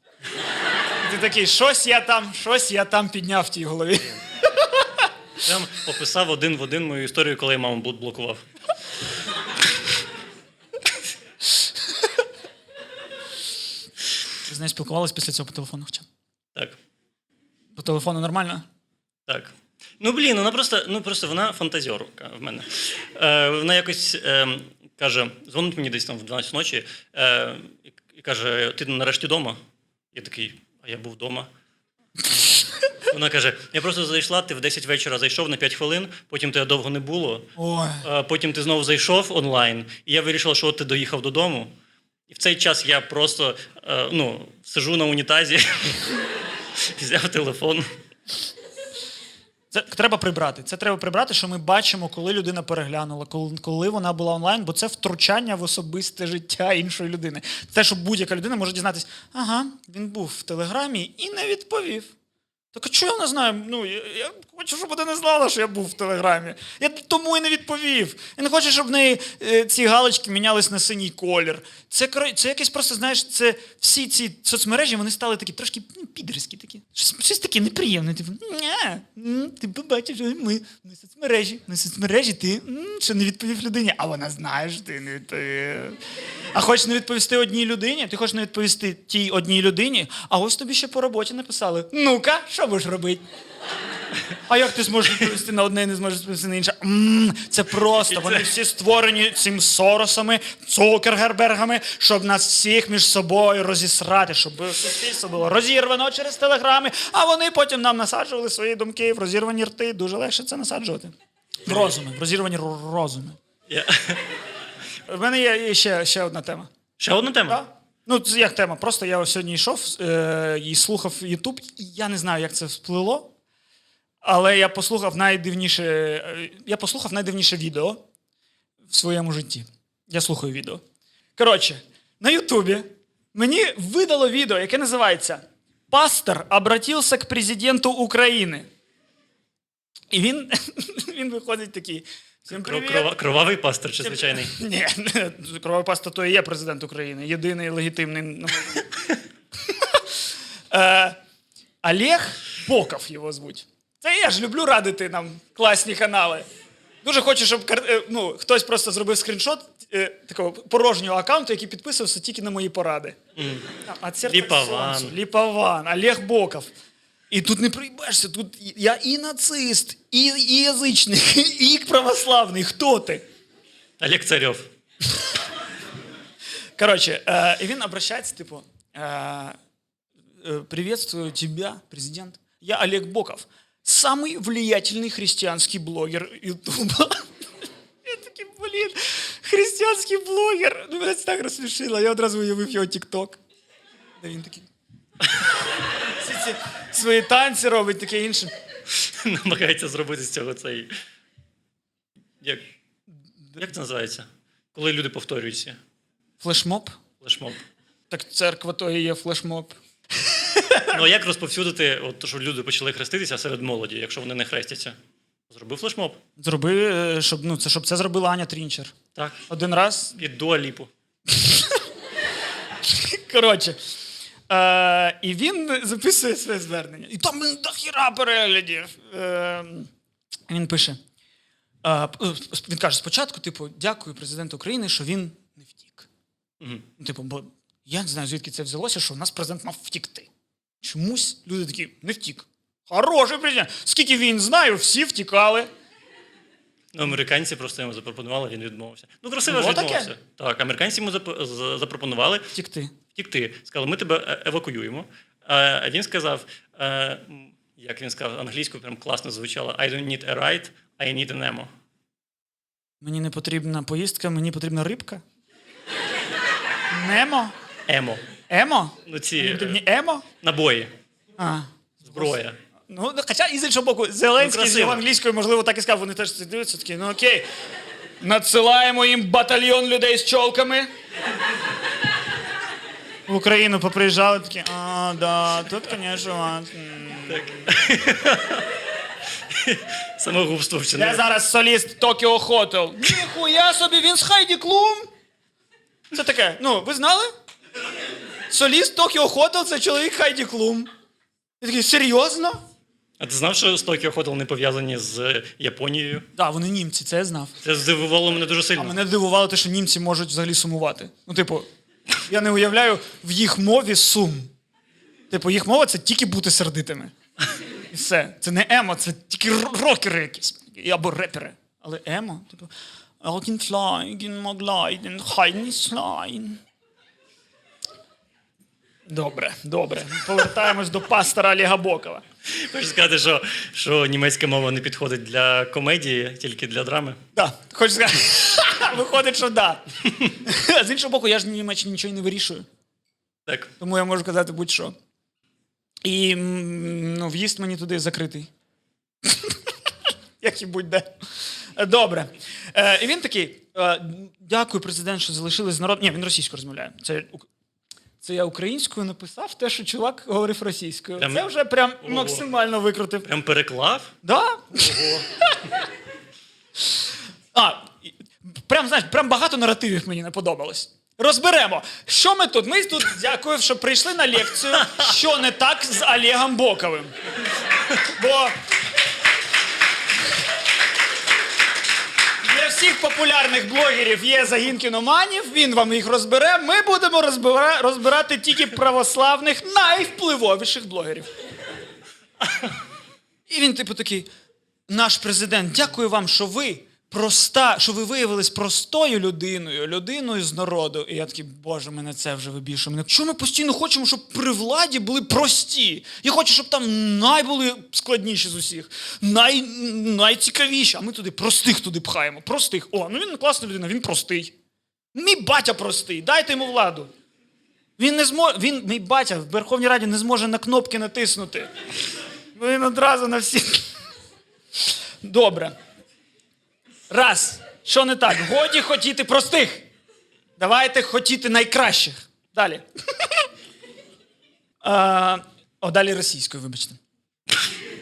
Ти такий, щось я там, щось я там підняв в тій голові. Прям описав один в один мою історію, коли я маму бл- блокував. Ви з нею спілкувалися після цього по телефону хоча? Так. По телефону нормально? Так. Ну блін, вона просто, ну просто вона фантазіорка в мене. Е, вона якось е, каже: дзвонить мені десь там в 12 ночі е, і, каже: Ти нарешті вдома? Я такий, а я був вдома. Вона каже: я просто зайшла, ти в 10 вечора зайшов на 5 хвилин, потім тебе довго не було. Ой. Е, Потім ти знову зайшов онлайн, і я вирішила, що от ти доїхав додому. І в цей час я просто е, ну, сижу на унітазі, взяв телефон. Це треба прибрати. Це треба прибрати, що ми бачимо, коли людина переглянула, коли, коли вона була онлайн, бо це втручання в особисте життя іншої людини. Те, що будь-яка людина може дізнатися, ага, він був в телеграмі і не відповів. Так а чого я не знаю? Ну, я, я хочу, щоб вона не знала, що я був в телеграмі. Я тому і не відповів. Я не хочу, щоб в неї е, ці галочки мінялись на синій колір. Це, це якесь просто, знаєш, це всі ці соцмережі вони стали такі трошки ну, підерські такі. Щось, щось таке неприємне. Типу, м, ти побачиш, що ми соцмережі. На соцмережі ти що не відповів людині, а вона знає, що ти не відповів. А хочеш не відповісти одній людині, ти хочеш не відповісти тій одній людині, а ось тобі ще по роботі написали: ну-ка, що будеш робити? А як ти зможеш відповісти на одне і не зможеш відповісти на інше? М, це просто. Вони всі створені цим Соросами, Цукергербергами, щоб нас всіх між собою розісрати, щоб суспільство було розірвано через телеграми, а вони потім нам насаджували свої думки в розірвані рти. Дуже легше це насаджувати. В розуми, в розірвані ро- розуми. Я... В мене є ще, ще одна тема. Ще одна тема. Да? Ну, це як тема. Просто я ось сьогодні йшов е, і слухав Ютуб, і я не знаю, як це вплило. Але я послухав найдивніше, е, я послухав найдивніше відео в своєму житті. Я слухаю відео. Коротше, на Ютубі мені видало відео, яке називається Пастор обратився к президенту України. І він, він виходить такий. Всім привіт. Кровавий пастор чи звичайний? Ні, кровавий паста то і є президент України. Єдиний легітимний. Е, Олег Боков його звуть. Це я ж люблю радити нам класні канали. Дуже хочу, щоб кар- е, ну, хтось просто зробив скріншот е, такого порожнього аккаунту, який підписувався тільки на мої поради. А це Ліпован. Ліпован, Олег Боков. І тут не приїбешся, тут я і нацист, і, і язичник, і православний. Хто ти? Олег Царьов. Короче, э, и він обращается, типу, э, э, приветствую тебя, президент. Я Олег Боков, Самый влиятельный христианский блогер Ютуба. Я такий, блін, християнський блогер. Ну, мене це так розсмішило. Я одразу уявив його тік-ток. Де він такий. Всі ці свої танці робить, таке інше. Намагається зробити з цього цей. Як, як це називається? Коли люди повторюються. Флешмоб? Флешмоб. Так церква то і є флешмоб. Ну а як розповсюдити, от, то, що люди почали хреститися серед молоді, якщо вони не хрестяться? Зроби флешмоб. Зроби, е, щоб, ну, це, щоб це зробила Аня Трінчер. Так. Один раз Під дуаліпу. Коротше. Е, і він записує своє звернення. І там блін, дохіра переглядів. Е, він пише: е, він каже: спочатку, типу, дякую президенту України, що він не втік. Мгм. Ну, Типу, бо я не знаю, звідки це взялося, що в нас президент мав втікти. Чомусь люди такі не втік. Хороший президент. Скільки він знаю, всі втікали. Ну, американці просто йому запропонували, він відмовився. Ну, красиво ж Було таке? відмовився. Так, американці йому зап- з- запропонували Втікти. втікти. Сказали, ми тебе е, евакуюємо. А він сказав, е, як він сказав, англійською прям класно звучало: I don't need a ride, I need an ammo. Мені не потрібна поїздка, мені потрібна рибка. Немо? Емо. Емо? Ну, ці Мені е, емо? набої, А. зброя. Ну, хоча і з іншого боку, Зеленський Ну, з красиво. англійською, можливо, так і сказав, вони теж це дивляться, такі, ну окей. Надсилаємо їм батальйон людей з чолками. В Україну поприїжджали такі, а, да, тут, звісно. Самогубство Де вчинив. зараз соліст Токіо Хотел? Ніхуя собі, він з Хайді Клум. Це таке, ну, ви знали? Соліст Токіо Хотел це чоловік Хайді Клум. Я такий, серйозно? А ти знав, що з Tokyo Hotel не пов'язані з Японією? Так, да, вони німці, це я знав. Це здивувало мене дуже А сильно. мене дивувало те, що німці можуть взагалі сумувати. Ну, типу, я не уявляю в їх мові сум. Типу, їх мова це тільки бути сердитими. І все. Це не емо, це тільки рокери якісь. Або репери. Але емо, типу. Alkin flying Magleiden, Heinislein. Добре, добре. Повертаємось до пастора Олега Бокова. Хочу сказати, що, що німецька мова не підходить для комедії, тільки для драми. Да, хочу сказати. Виходить, що да. З іншого боку, я ж в Німеччині нічого не вирішую. Так. Тому я можу казати будь-що. І ну, в'їзд мені туди закритий. Як і будь-де. Добре. Е, і він такий: е, дякую, президент, що залишились з народ. Ні, він російською розмовляє. Це, це я українською написав те, що чувак говорив російською. Прям- Це вже прям Ого. максимально викрутив. Прям переклав. Да? А, і- прям, знаєш, прям багато наративів мені не подобалось. Розберемо, що ми тут? Ми тут дякую, що прийшли на лекцію, що не так з Олегом Боковим. Бо всіх популярних блогерів є загін кіноманів, він вам їх розбере. Ми будемо розбира- розбирати тільки православних найвпливовіших блогерів. І він, типу, такий: наш президент, дякую вам, що ви проста, що ви виявились простою людиною, людиною з народу. І я такий, боже, мене це вже вибішує. Мене що ми постійно хочемо, щоб при владі були прості. Я хочу, щоб там найбули складніші з усіх, най, найцікавіші. А ми туди простих туди пхаємо. Простих. О, ну він класна людина, він простий. Мій батя простий, дайте йому владу. Він не зможе, він, мій батя в Верховній Раді не зможе на кнопки натиснути. Він одразу на всі. Добре. Раз. Що не так? Годі хотіти простих. Давайте хотіти найкращих. Далі. А, о, далі російською, вибачте.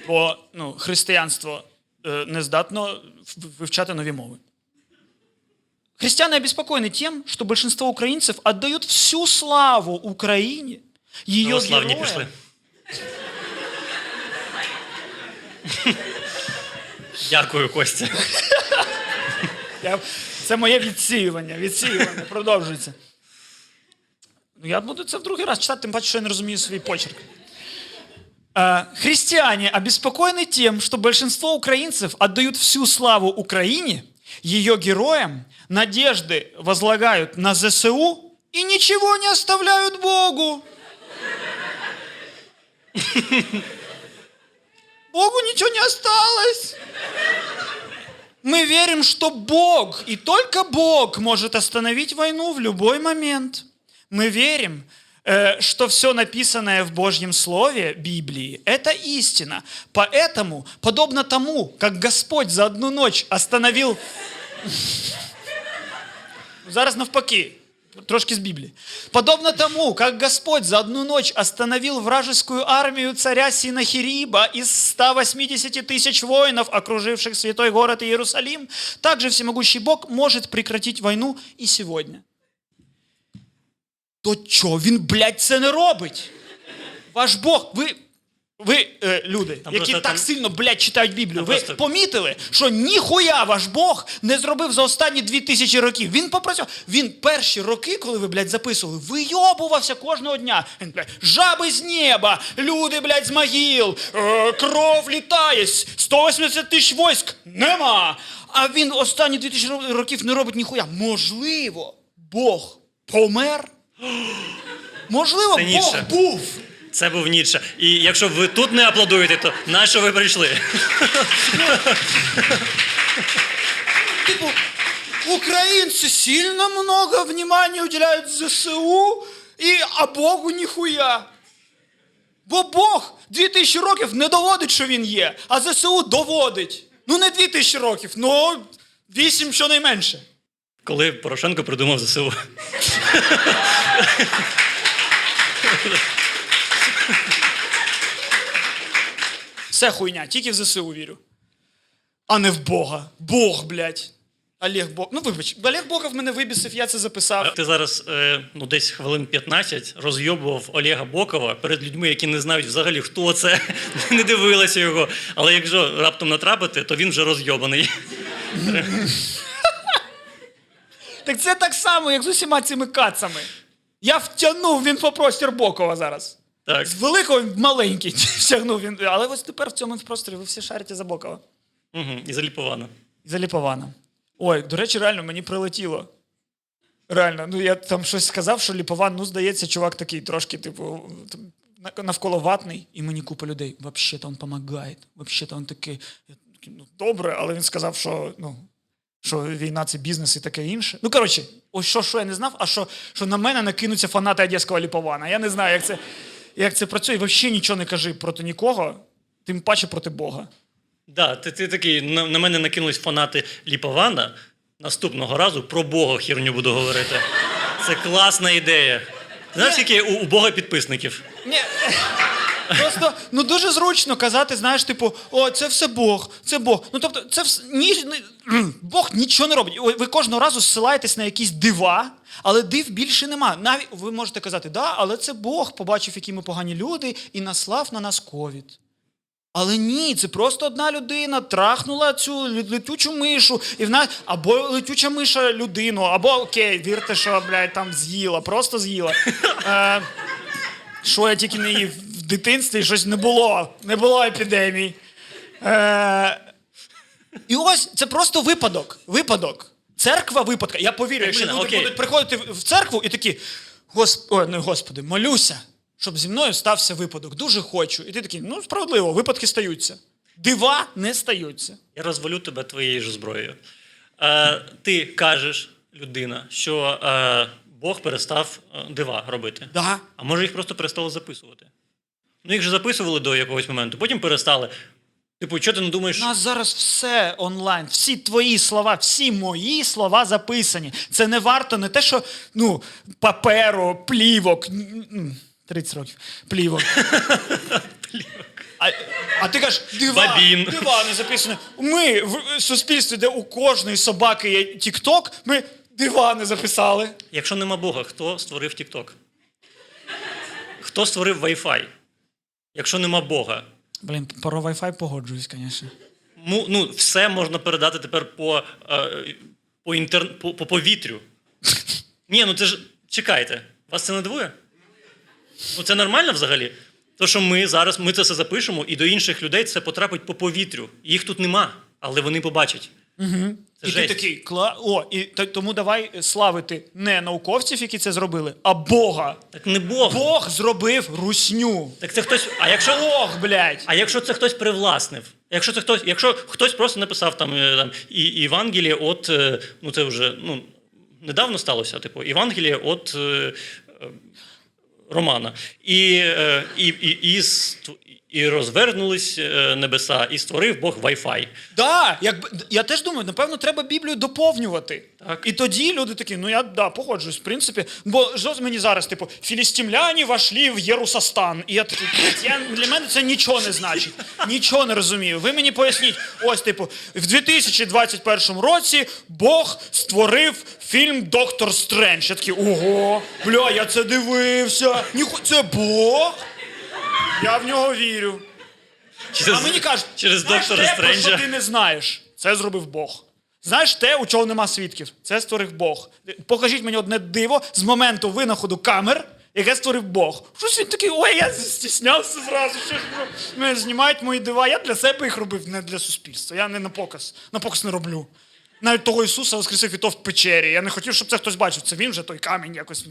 Бо ну, християнство е, не здатно вивчати нові мови. Христиане обеспокоены тем, что большинство украинцев отдают всю славу Украине, ее Православні героям, пішли. Дякую, Костя. Я, це моє відсіювання. Відсіювання продовжується. Ну, я буду це в другий раз читати, тим паче, що я не розумію свій почерк. Э, Христиане обеспокоены тем, что большинство украинцев отдают всю славу Украине, ее героям, надежды возлагают на ЗСУ и ничего не оставляют Богу. Богу ничего не осталось. Мы верим, что Бог и только Бог может остановить войну в любой момент. Мы верим, э, что все написанное в Божьем Слове, Библии, это истина. Поэтому, подобно тому, как Господь за одну ночь остановил... Зараз навпаки, трошки з Біблії. Подобно тому, как Господь за одну ночь остановил вражескую армию царя Синахириба из 180 тысяч воинов, окруживших святой город Иерусалим, также всемогущий Бог может прекратить войну и сегодня. То чо він, блядь, це не робить? Ваш Бог, ви, Ви е, люди, Там які просто так там- сильно, блядь, читають Біблію, Там ви просто- помітили, що ніхуя ваш Бог не зробив за останні дві тисячі років. Він попрацював. Він перші роки, коли ви, блядь, записували, вийобувався кожного дня. Він, блядь, жаби з неба, люди, блядь, з могил, е, кров літає, 180 тисяч войск нема. А він останні дві тисячі років не робить ніхуя. Можливо, Бог помер? Можливо, Бог був. Це був Ніцше. І якщо ви тут не аплодуєте, то на що ви прийшли? Типу, украинцы сильно много внимания уделяют ЗСУ, і, а Богу ніхуя. Бо Бог 2000 років не доводить, що він є, а ЗСУ доводить. Ну не 2000 років, ну 8 щонайменше. Коли Порошенко придумав ЗСУ. Все хуйня, тільки в ЗСУ вірю. а не в Бога. Бог, блядь. Олег Бог. Ну, вибач, Олег Богов мене вибісив, я це записав. Ти зараз е, ну, десь хвилин 15 розйобував Олега Бокова перед людьми, які не знають взагалі, хто це, не дивилися його. Але якщо раптом натрапити, то він вже розйобаний. Так це так само, як з усіма цими кацами. Я втягнув він по простір Бокова зараз. Так. З великого в маленький втягнув він. Але ось тепер в цьому просторі ви всі шарите за Бокова. Угу. І заліповано. І за Ліпована. Ой, до речі, реально мені прилетіло. Реально, ну я там щось сказав, що Ліпован, ну, здається, чувак такий трошки, типу, навколо ватний, і мені купа людей. Вообще-то він допомагає. Вообще-то він такий. Я такий, ну, добре, але він сказав, що, ну, що війна це бізнес і таке інше. Ну, коротше, ось що, що я не знав, а що, що на мене накинуться фанати одеського Ліпована. Я не знаю, як це, як це працює. Взагалі нічого не кажи проти нікого, тим паче проти Бога. Да, ти, ти такий, на, на мене накинулись фанати Ліпована. Наступного разу про Бога херню буду говорити. Це класна ідея. Знаєш, скільки у, у Бога підписників? Ні. Просто ну дуже зручно казати, знаєш, типу, о, це все Бог, це Бог. Ну тобто, це вс... ні, Бог нічого не робить. Ви кожного разу ссилаєтесь на якісь дива, але див більше нема. Навіть ви можете казати, да, але це Бог побачив, які ми погані люди, і наслав на нас ковід. Але ні, це просто одна людина трахнула цю летючу мишу, і вона або летюча миша людину, або окей, вірте, що блядь, там з'їла, просто з'їла. Е, що я тільки не їв дитинстві, щось не було. Не було епідемій. Е, і ось це просто випадок. Випадок. Церква випадка. Я повірю, якщо люди окей. будуть приходити в церкву і такі, Гос... Ой, не господи, молюся, щоб зі мною стався випадок. Дуже хочу. І ти такий, ну справедливо, випадки стаються. Дива не стаються. Я розвалю тебе твоєю ж зброєю. Е, ти кажеш, людина, що е, Бог перестав е, дива робити. Да. А може їх просто перестали записувати? Ну, їх же записували до якогось моменту, потім перестали. Типу, що ти не думаєш? У нас зараз все онлайн, всі твої слова, всі мої слова записані. Це не варто не те, що ну, паперу, плівок. м, м, 30 років. Плівок. А, а ти кажеш, дива, дива не записано. Ми в суспільстві, де у кожної собаки є тік-ток, ми дива не записали. Якщо нема Бога, хто створив TikTok? Хто створив Wi-Fi? Якщо нема Бога, Блін, про Wi-Fi погоджуюсь, звісно. му, ну, все можна передати тепер по, е, по, інтер... по, по повітрю. Ні, ну це ж чекайте, вас це не дивує? Ну це нормально взагалі? То, що ми зараз ми це все запишемо, і до інших людей це потрапить по повітрю. Їх тут нема, але вони побачать. Угу. І жесть. ти такий, кла... о, і т- тому давай славити не науковців, які це зробили, а Бога. Так не Бог. Бог зробив русню. Так це хтось. А якщо Бог, блядь. А якщо це хтось привласнив? Якщо це хтось, якщо хтось просто написав там, е, там і Євангеліє от, е, ну це вже ну, недавно сталося, типу, Євангеліє от е, е, Романа. І, е, і, і, і, і розвернулись е, небеса, і створив Бог Wi-Fi. Да, якби я теж думаю, напевно, треба Біблію доповнювати. Так. І тоді люди такі, ну я да, погоджуюсь, в принципі. Бо що мені зараз, типу, філістимляні вошли в Єрусастан. І я такий, я, для мене це нічого не значить. Нічого не розумію. Ви мені поясніть, ось, типу, в 2021 році Бог створив фільм Доктор Стрендж. Я такий, ого, бля, я це дивився. Ніху, це Бог. Я в нього вірю. Через, А мені кажуть, через знаєш доктора те, про що Стренджа. ти не знаєш. Це зробив Бог. Знаєш те, у чого нема свідків. Це створив Бог. Покажіть мені одне диво з моменту винаходу камер, яке створив Бог. Щось він такий, ой, я стіснявся зразу. Що ж мене знімають мої дива. Я для себе їх робив, не для суспільства. Я не на показ. На показ не роблю. Навіть того Ісуса воскресив і то в печері. Я не хотів, щоб це хтось бачив. Це він вже той камінь якось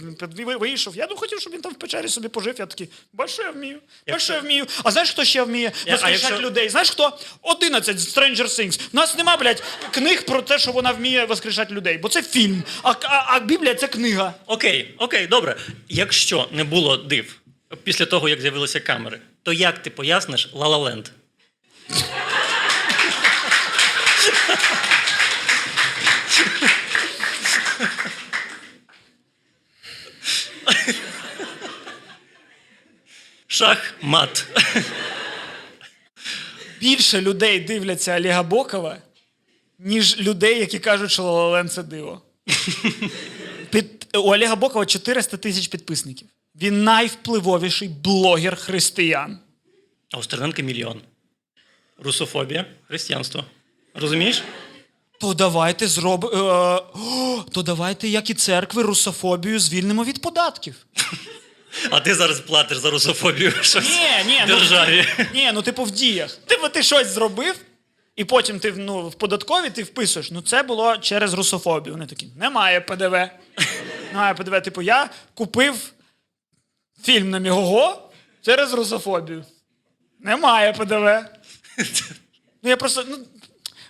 вийшов. Я не хотів, щоб він там в печері собі пожив. Я такий, бачиш, що я вмію. Бачиш, що я вмію. А знаєш, хто ще вміє воскрешати якщо- людей? Знаєш хто? 11 Stranger Things. У нас нема, блядь, книг про те, що вона вміє воскрешати людей, бо це фільм. А, а, а Біблія це книга. Окей, окей, добре. Якщо не було див після того, як з'явилися камери, то як ти поясниш La La Land? Шах мат. більше людей дивляться Олега Бокова, ніж людей, які кажуть, що Лололен це диво. Під, у Олега Бокова 400 тисяч підписників. Він найвпливовіший блогер християн. А у Стерненка мільйон. Русофобія, християнство. Розумієш? То давайте зроб... е, о, то давайте, як і церкви, русофобію звільнимо від податків. А ти зараз платиш за русофобію щось Ні, ні, ну, державі. Ні, ну типу в діях. Типу ти щось зробив, і потім ти ну, в податкові ти вписуєш. Ну це було через русофобію. Вони такі, немає ПДВ. Немає ПДВ. Типу, я купив фільм на Мігого через русофобію. Немає ПДВ. Ну я просто. Ну,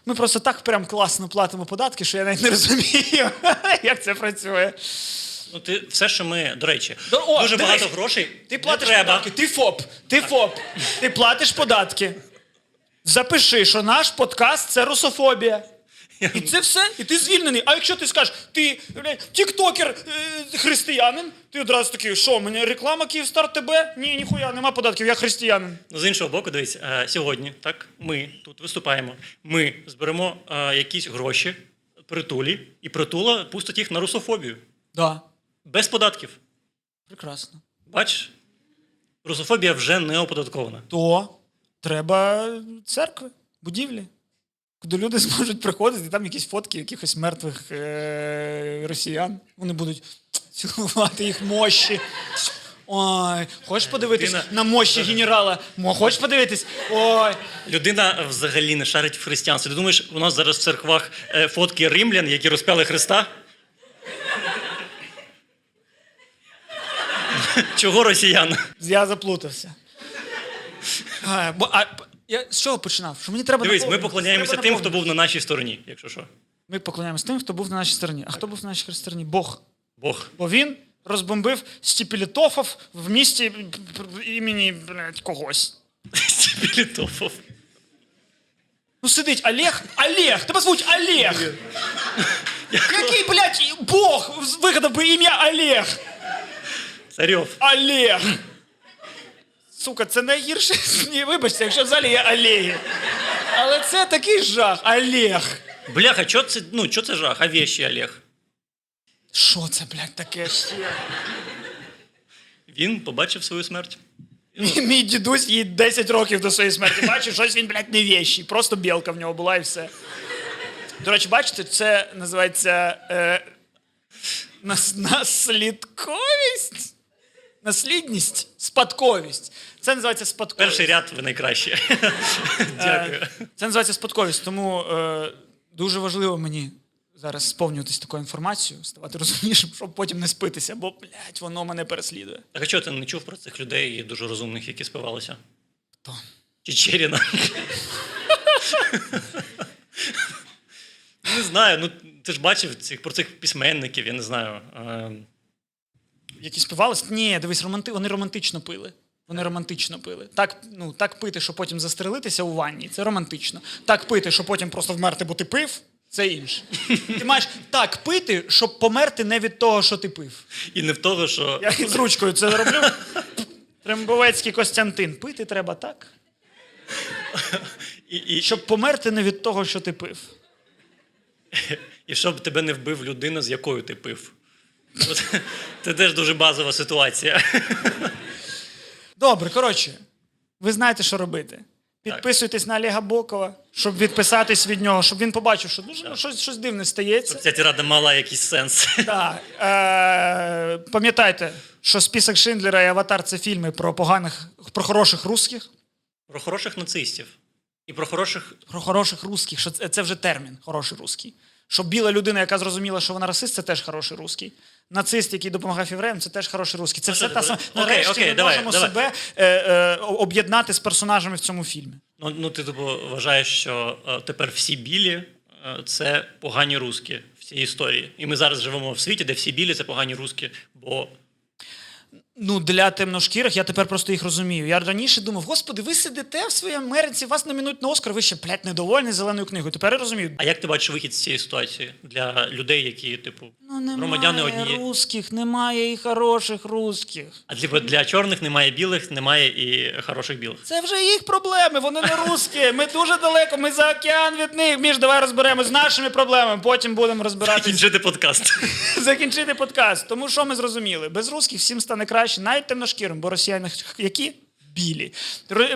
ми просто так прям класно платимо податки, що я навіть не розумію, як це працює. Ну, ти все, що ми, до речі, о, дуже дивись, багато грошей. Ти не платиш треба. податки, ти ФОП, ти ФОП, ти платиш податки. Запиши, що наш подкаст це русофобія. І це все, і ти звільнений. А якщо ти скажеш, ти блядь, тіктокер е, християнин, ти одразу такий, що, мені реклама Київстар ТБ? Ні, ніхуя, нема податків, я християнин. Ну, з іншого боку, дивись, е, сьогодні так, ми тут виступаємо. Ми зберемо е, якісь гроші притулі, і притула пустить їх на русофобію. Да. Без податків. Прекрасно. Бачиш? Русофобія вже не оподаткована. То треба церкви, будівлі, куди люди зможуть приходити, і там якісь фотки якихось мертвих е- росіян. Вони будуть цілувати їх мощі. Ой, хочеш подивитись Людина- на мощі генерала? Мо, хочеш подивитись? Ой. Людина взагалі не шарить в християнстві. Ти думаєш, у нас зараз в церквах е, фотки римлян, які розпяли Христа? Чого росіян? Я заплутався. А, бо, а, я з чого починав? Що мені треба Дивись, ми поклоняємося треба тим, хто був на нашій стороні, якщо що. Ми поклоняємося тим, хто був на нашій стороні. А хто був на нашій стороні? Бог. Бог. Бо він розбомбив Стіпілітофов в місті п- п- імені блядь, когось. Степелітофов. Ну сидить Олег, Олег, тебе звуть Олег. Який, блядь, Бог вигадав би ім'я Олег? Царьов. Олег. Сука, це найгірше. Ні, вибачте, якщо в залі є Олеги. Але це такий жах. Олег. Бляха, що це, ну, що це жах? А вещі, Олег? Що це, блядь, таке ще? Він побачив свою смерть. Мій, мій дідусь їй 10 років до своєї смерті. Бачив, щось він, блядь, не вещий. Просто білка в нього була і все. До речі, бачите, це називається е, нас, наслідковість? Наслідність? Спадковість. Це називається спадковість. Перший ряд ви найкраще. Дякую. Це називається спадковість. Тому е, дуже важливо мені зараз сповнюватись такою інформацією, ставати розумнішим, щоб потім не спитися, бо, блядь, воно мене переслідує. Так а чого ти не чув про цих людей дуже розумних, які спивалися? Хто? Чечеріна. Не знаю, ну ти ж бачив цих, про цих письменників, я не знаю. Е, Які співались? Ні, дивись, романти... вони романтично пили. Вони романтично пили. Так, ну, так пити, щоб потім застрелитися у ванні, це романтично. Так пити, щоб потім просто вмерти, бо ти пив, це інше. Ти маєш так пити, щоб померти не від того, що ти пив. І не в того, що Я з ручкою це роблю. Трембовецький Костянтин. Пити треба так, і, і, щоб померти не від того, що ти пив. і щоб тебе не вбив людина, з якою ти пив. Це теж дуже базова ситуація. Добре, коротше, ви знаєте, що робити. Підписуйтесь на Олега Бокова, щоб відписатись від нього, щоб він побачив, що дуже ну, щось, щось дивне стається. Ця тірада мала якийсь сенс. Так. Е, пам'ятайте, що список Шиндлера і Аватар це фільми про поганих, про хороших русських. Про хороших нацистів. І про хороших. Про хороших русських, що це, це вже термін хороший русський. Що біла людина, яка зрозуміла, що вона расист, це теж хороший русський. Нацист, який допомагав євреям, це теж хороший русський. Це Ну, все та сама. Нарешті окей, ми давай, можемо давай. себе е, е, об'єднати з персонажами в цьому фільмі. Ну, ну ти типу, вважаєш, що е, тепер всі білі е, це погані русські в цій історії. І ми зараз живемо в світі, де всі білі це погані русські, бо Ну, для темношкірих я тепер просто їх розумію. Я раніше думав, господи, ви сидите в своїй Америці, вас номінують на Оскар, ви ще, блядь, недовольні зеленою книгою. Тепер я розумію. А як ти бачиш вихід з цієї ситуації для людей, які, типу, Ну, немає громадяни одні? русських, немає і хороших русських. А типу, для чорних немає білих, немає і хороших білих. Це вже їх проблеми, вони не русські. Ми дуже далеко, ми за океан від них. Між, давай розберемось з нашими проблемами, потім будемо розбиратися. Кінчити подкаст. закінчити подкаст. Тому що ми зрозуміли? Без русських всім стане краще, навіть темношкірим, бо росіяни які? Білі.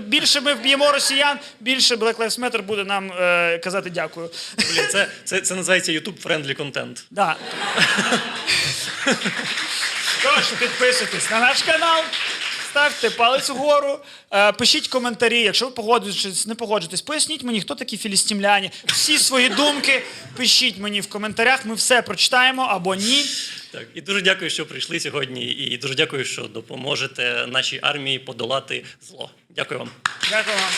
Більше ми вб'ємо росіян, більше Black Lives Matter буде нам е, казати дякую. Блін, це, це, це називається YouTube friendly контент. Да. Тож, підписуйтесь на наш канал, ставте палець вгору, е, пишіть коментарі. Якщо ви погоджуєтесь, не погоджуєтесь, поясніть мені, хто такі філістімляні. Всі свої думки пишіть мені в коментарях. Ми все прочитаємо або ні. Так, і дуже дякую, що прийшли сьогодні, і дуже дякую, що допоможете нашій армії подолати зло. Дякую вам. Дякую вам.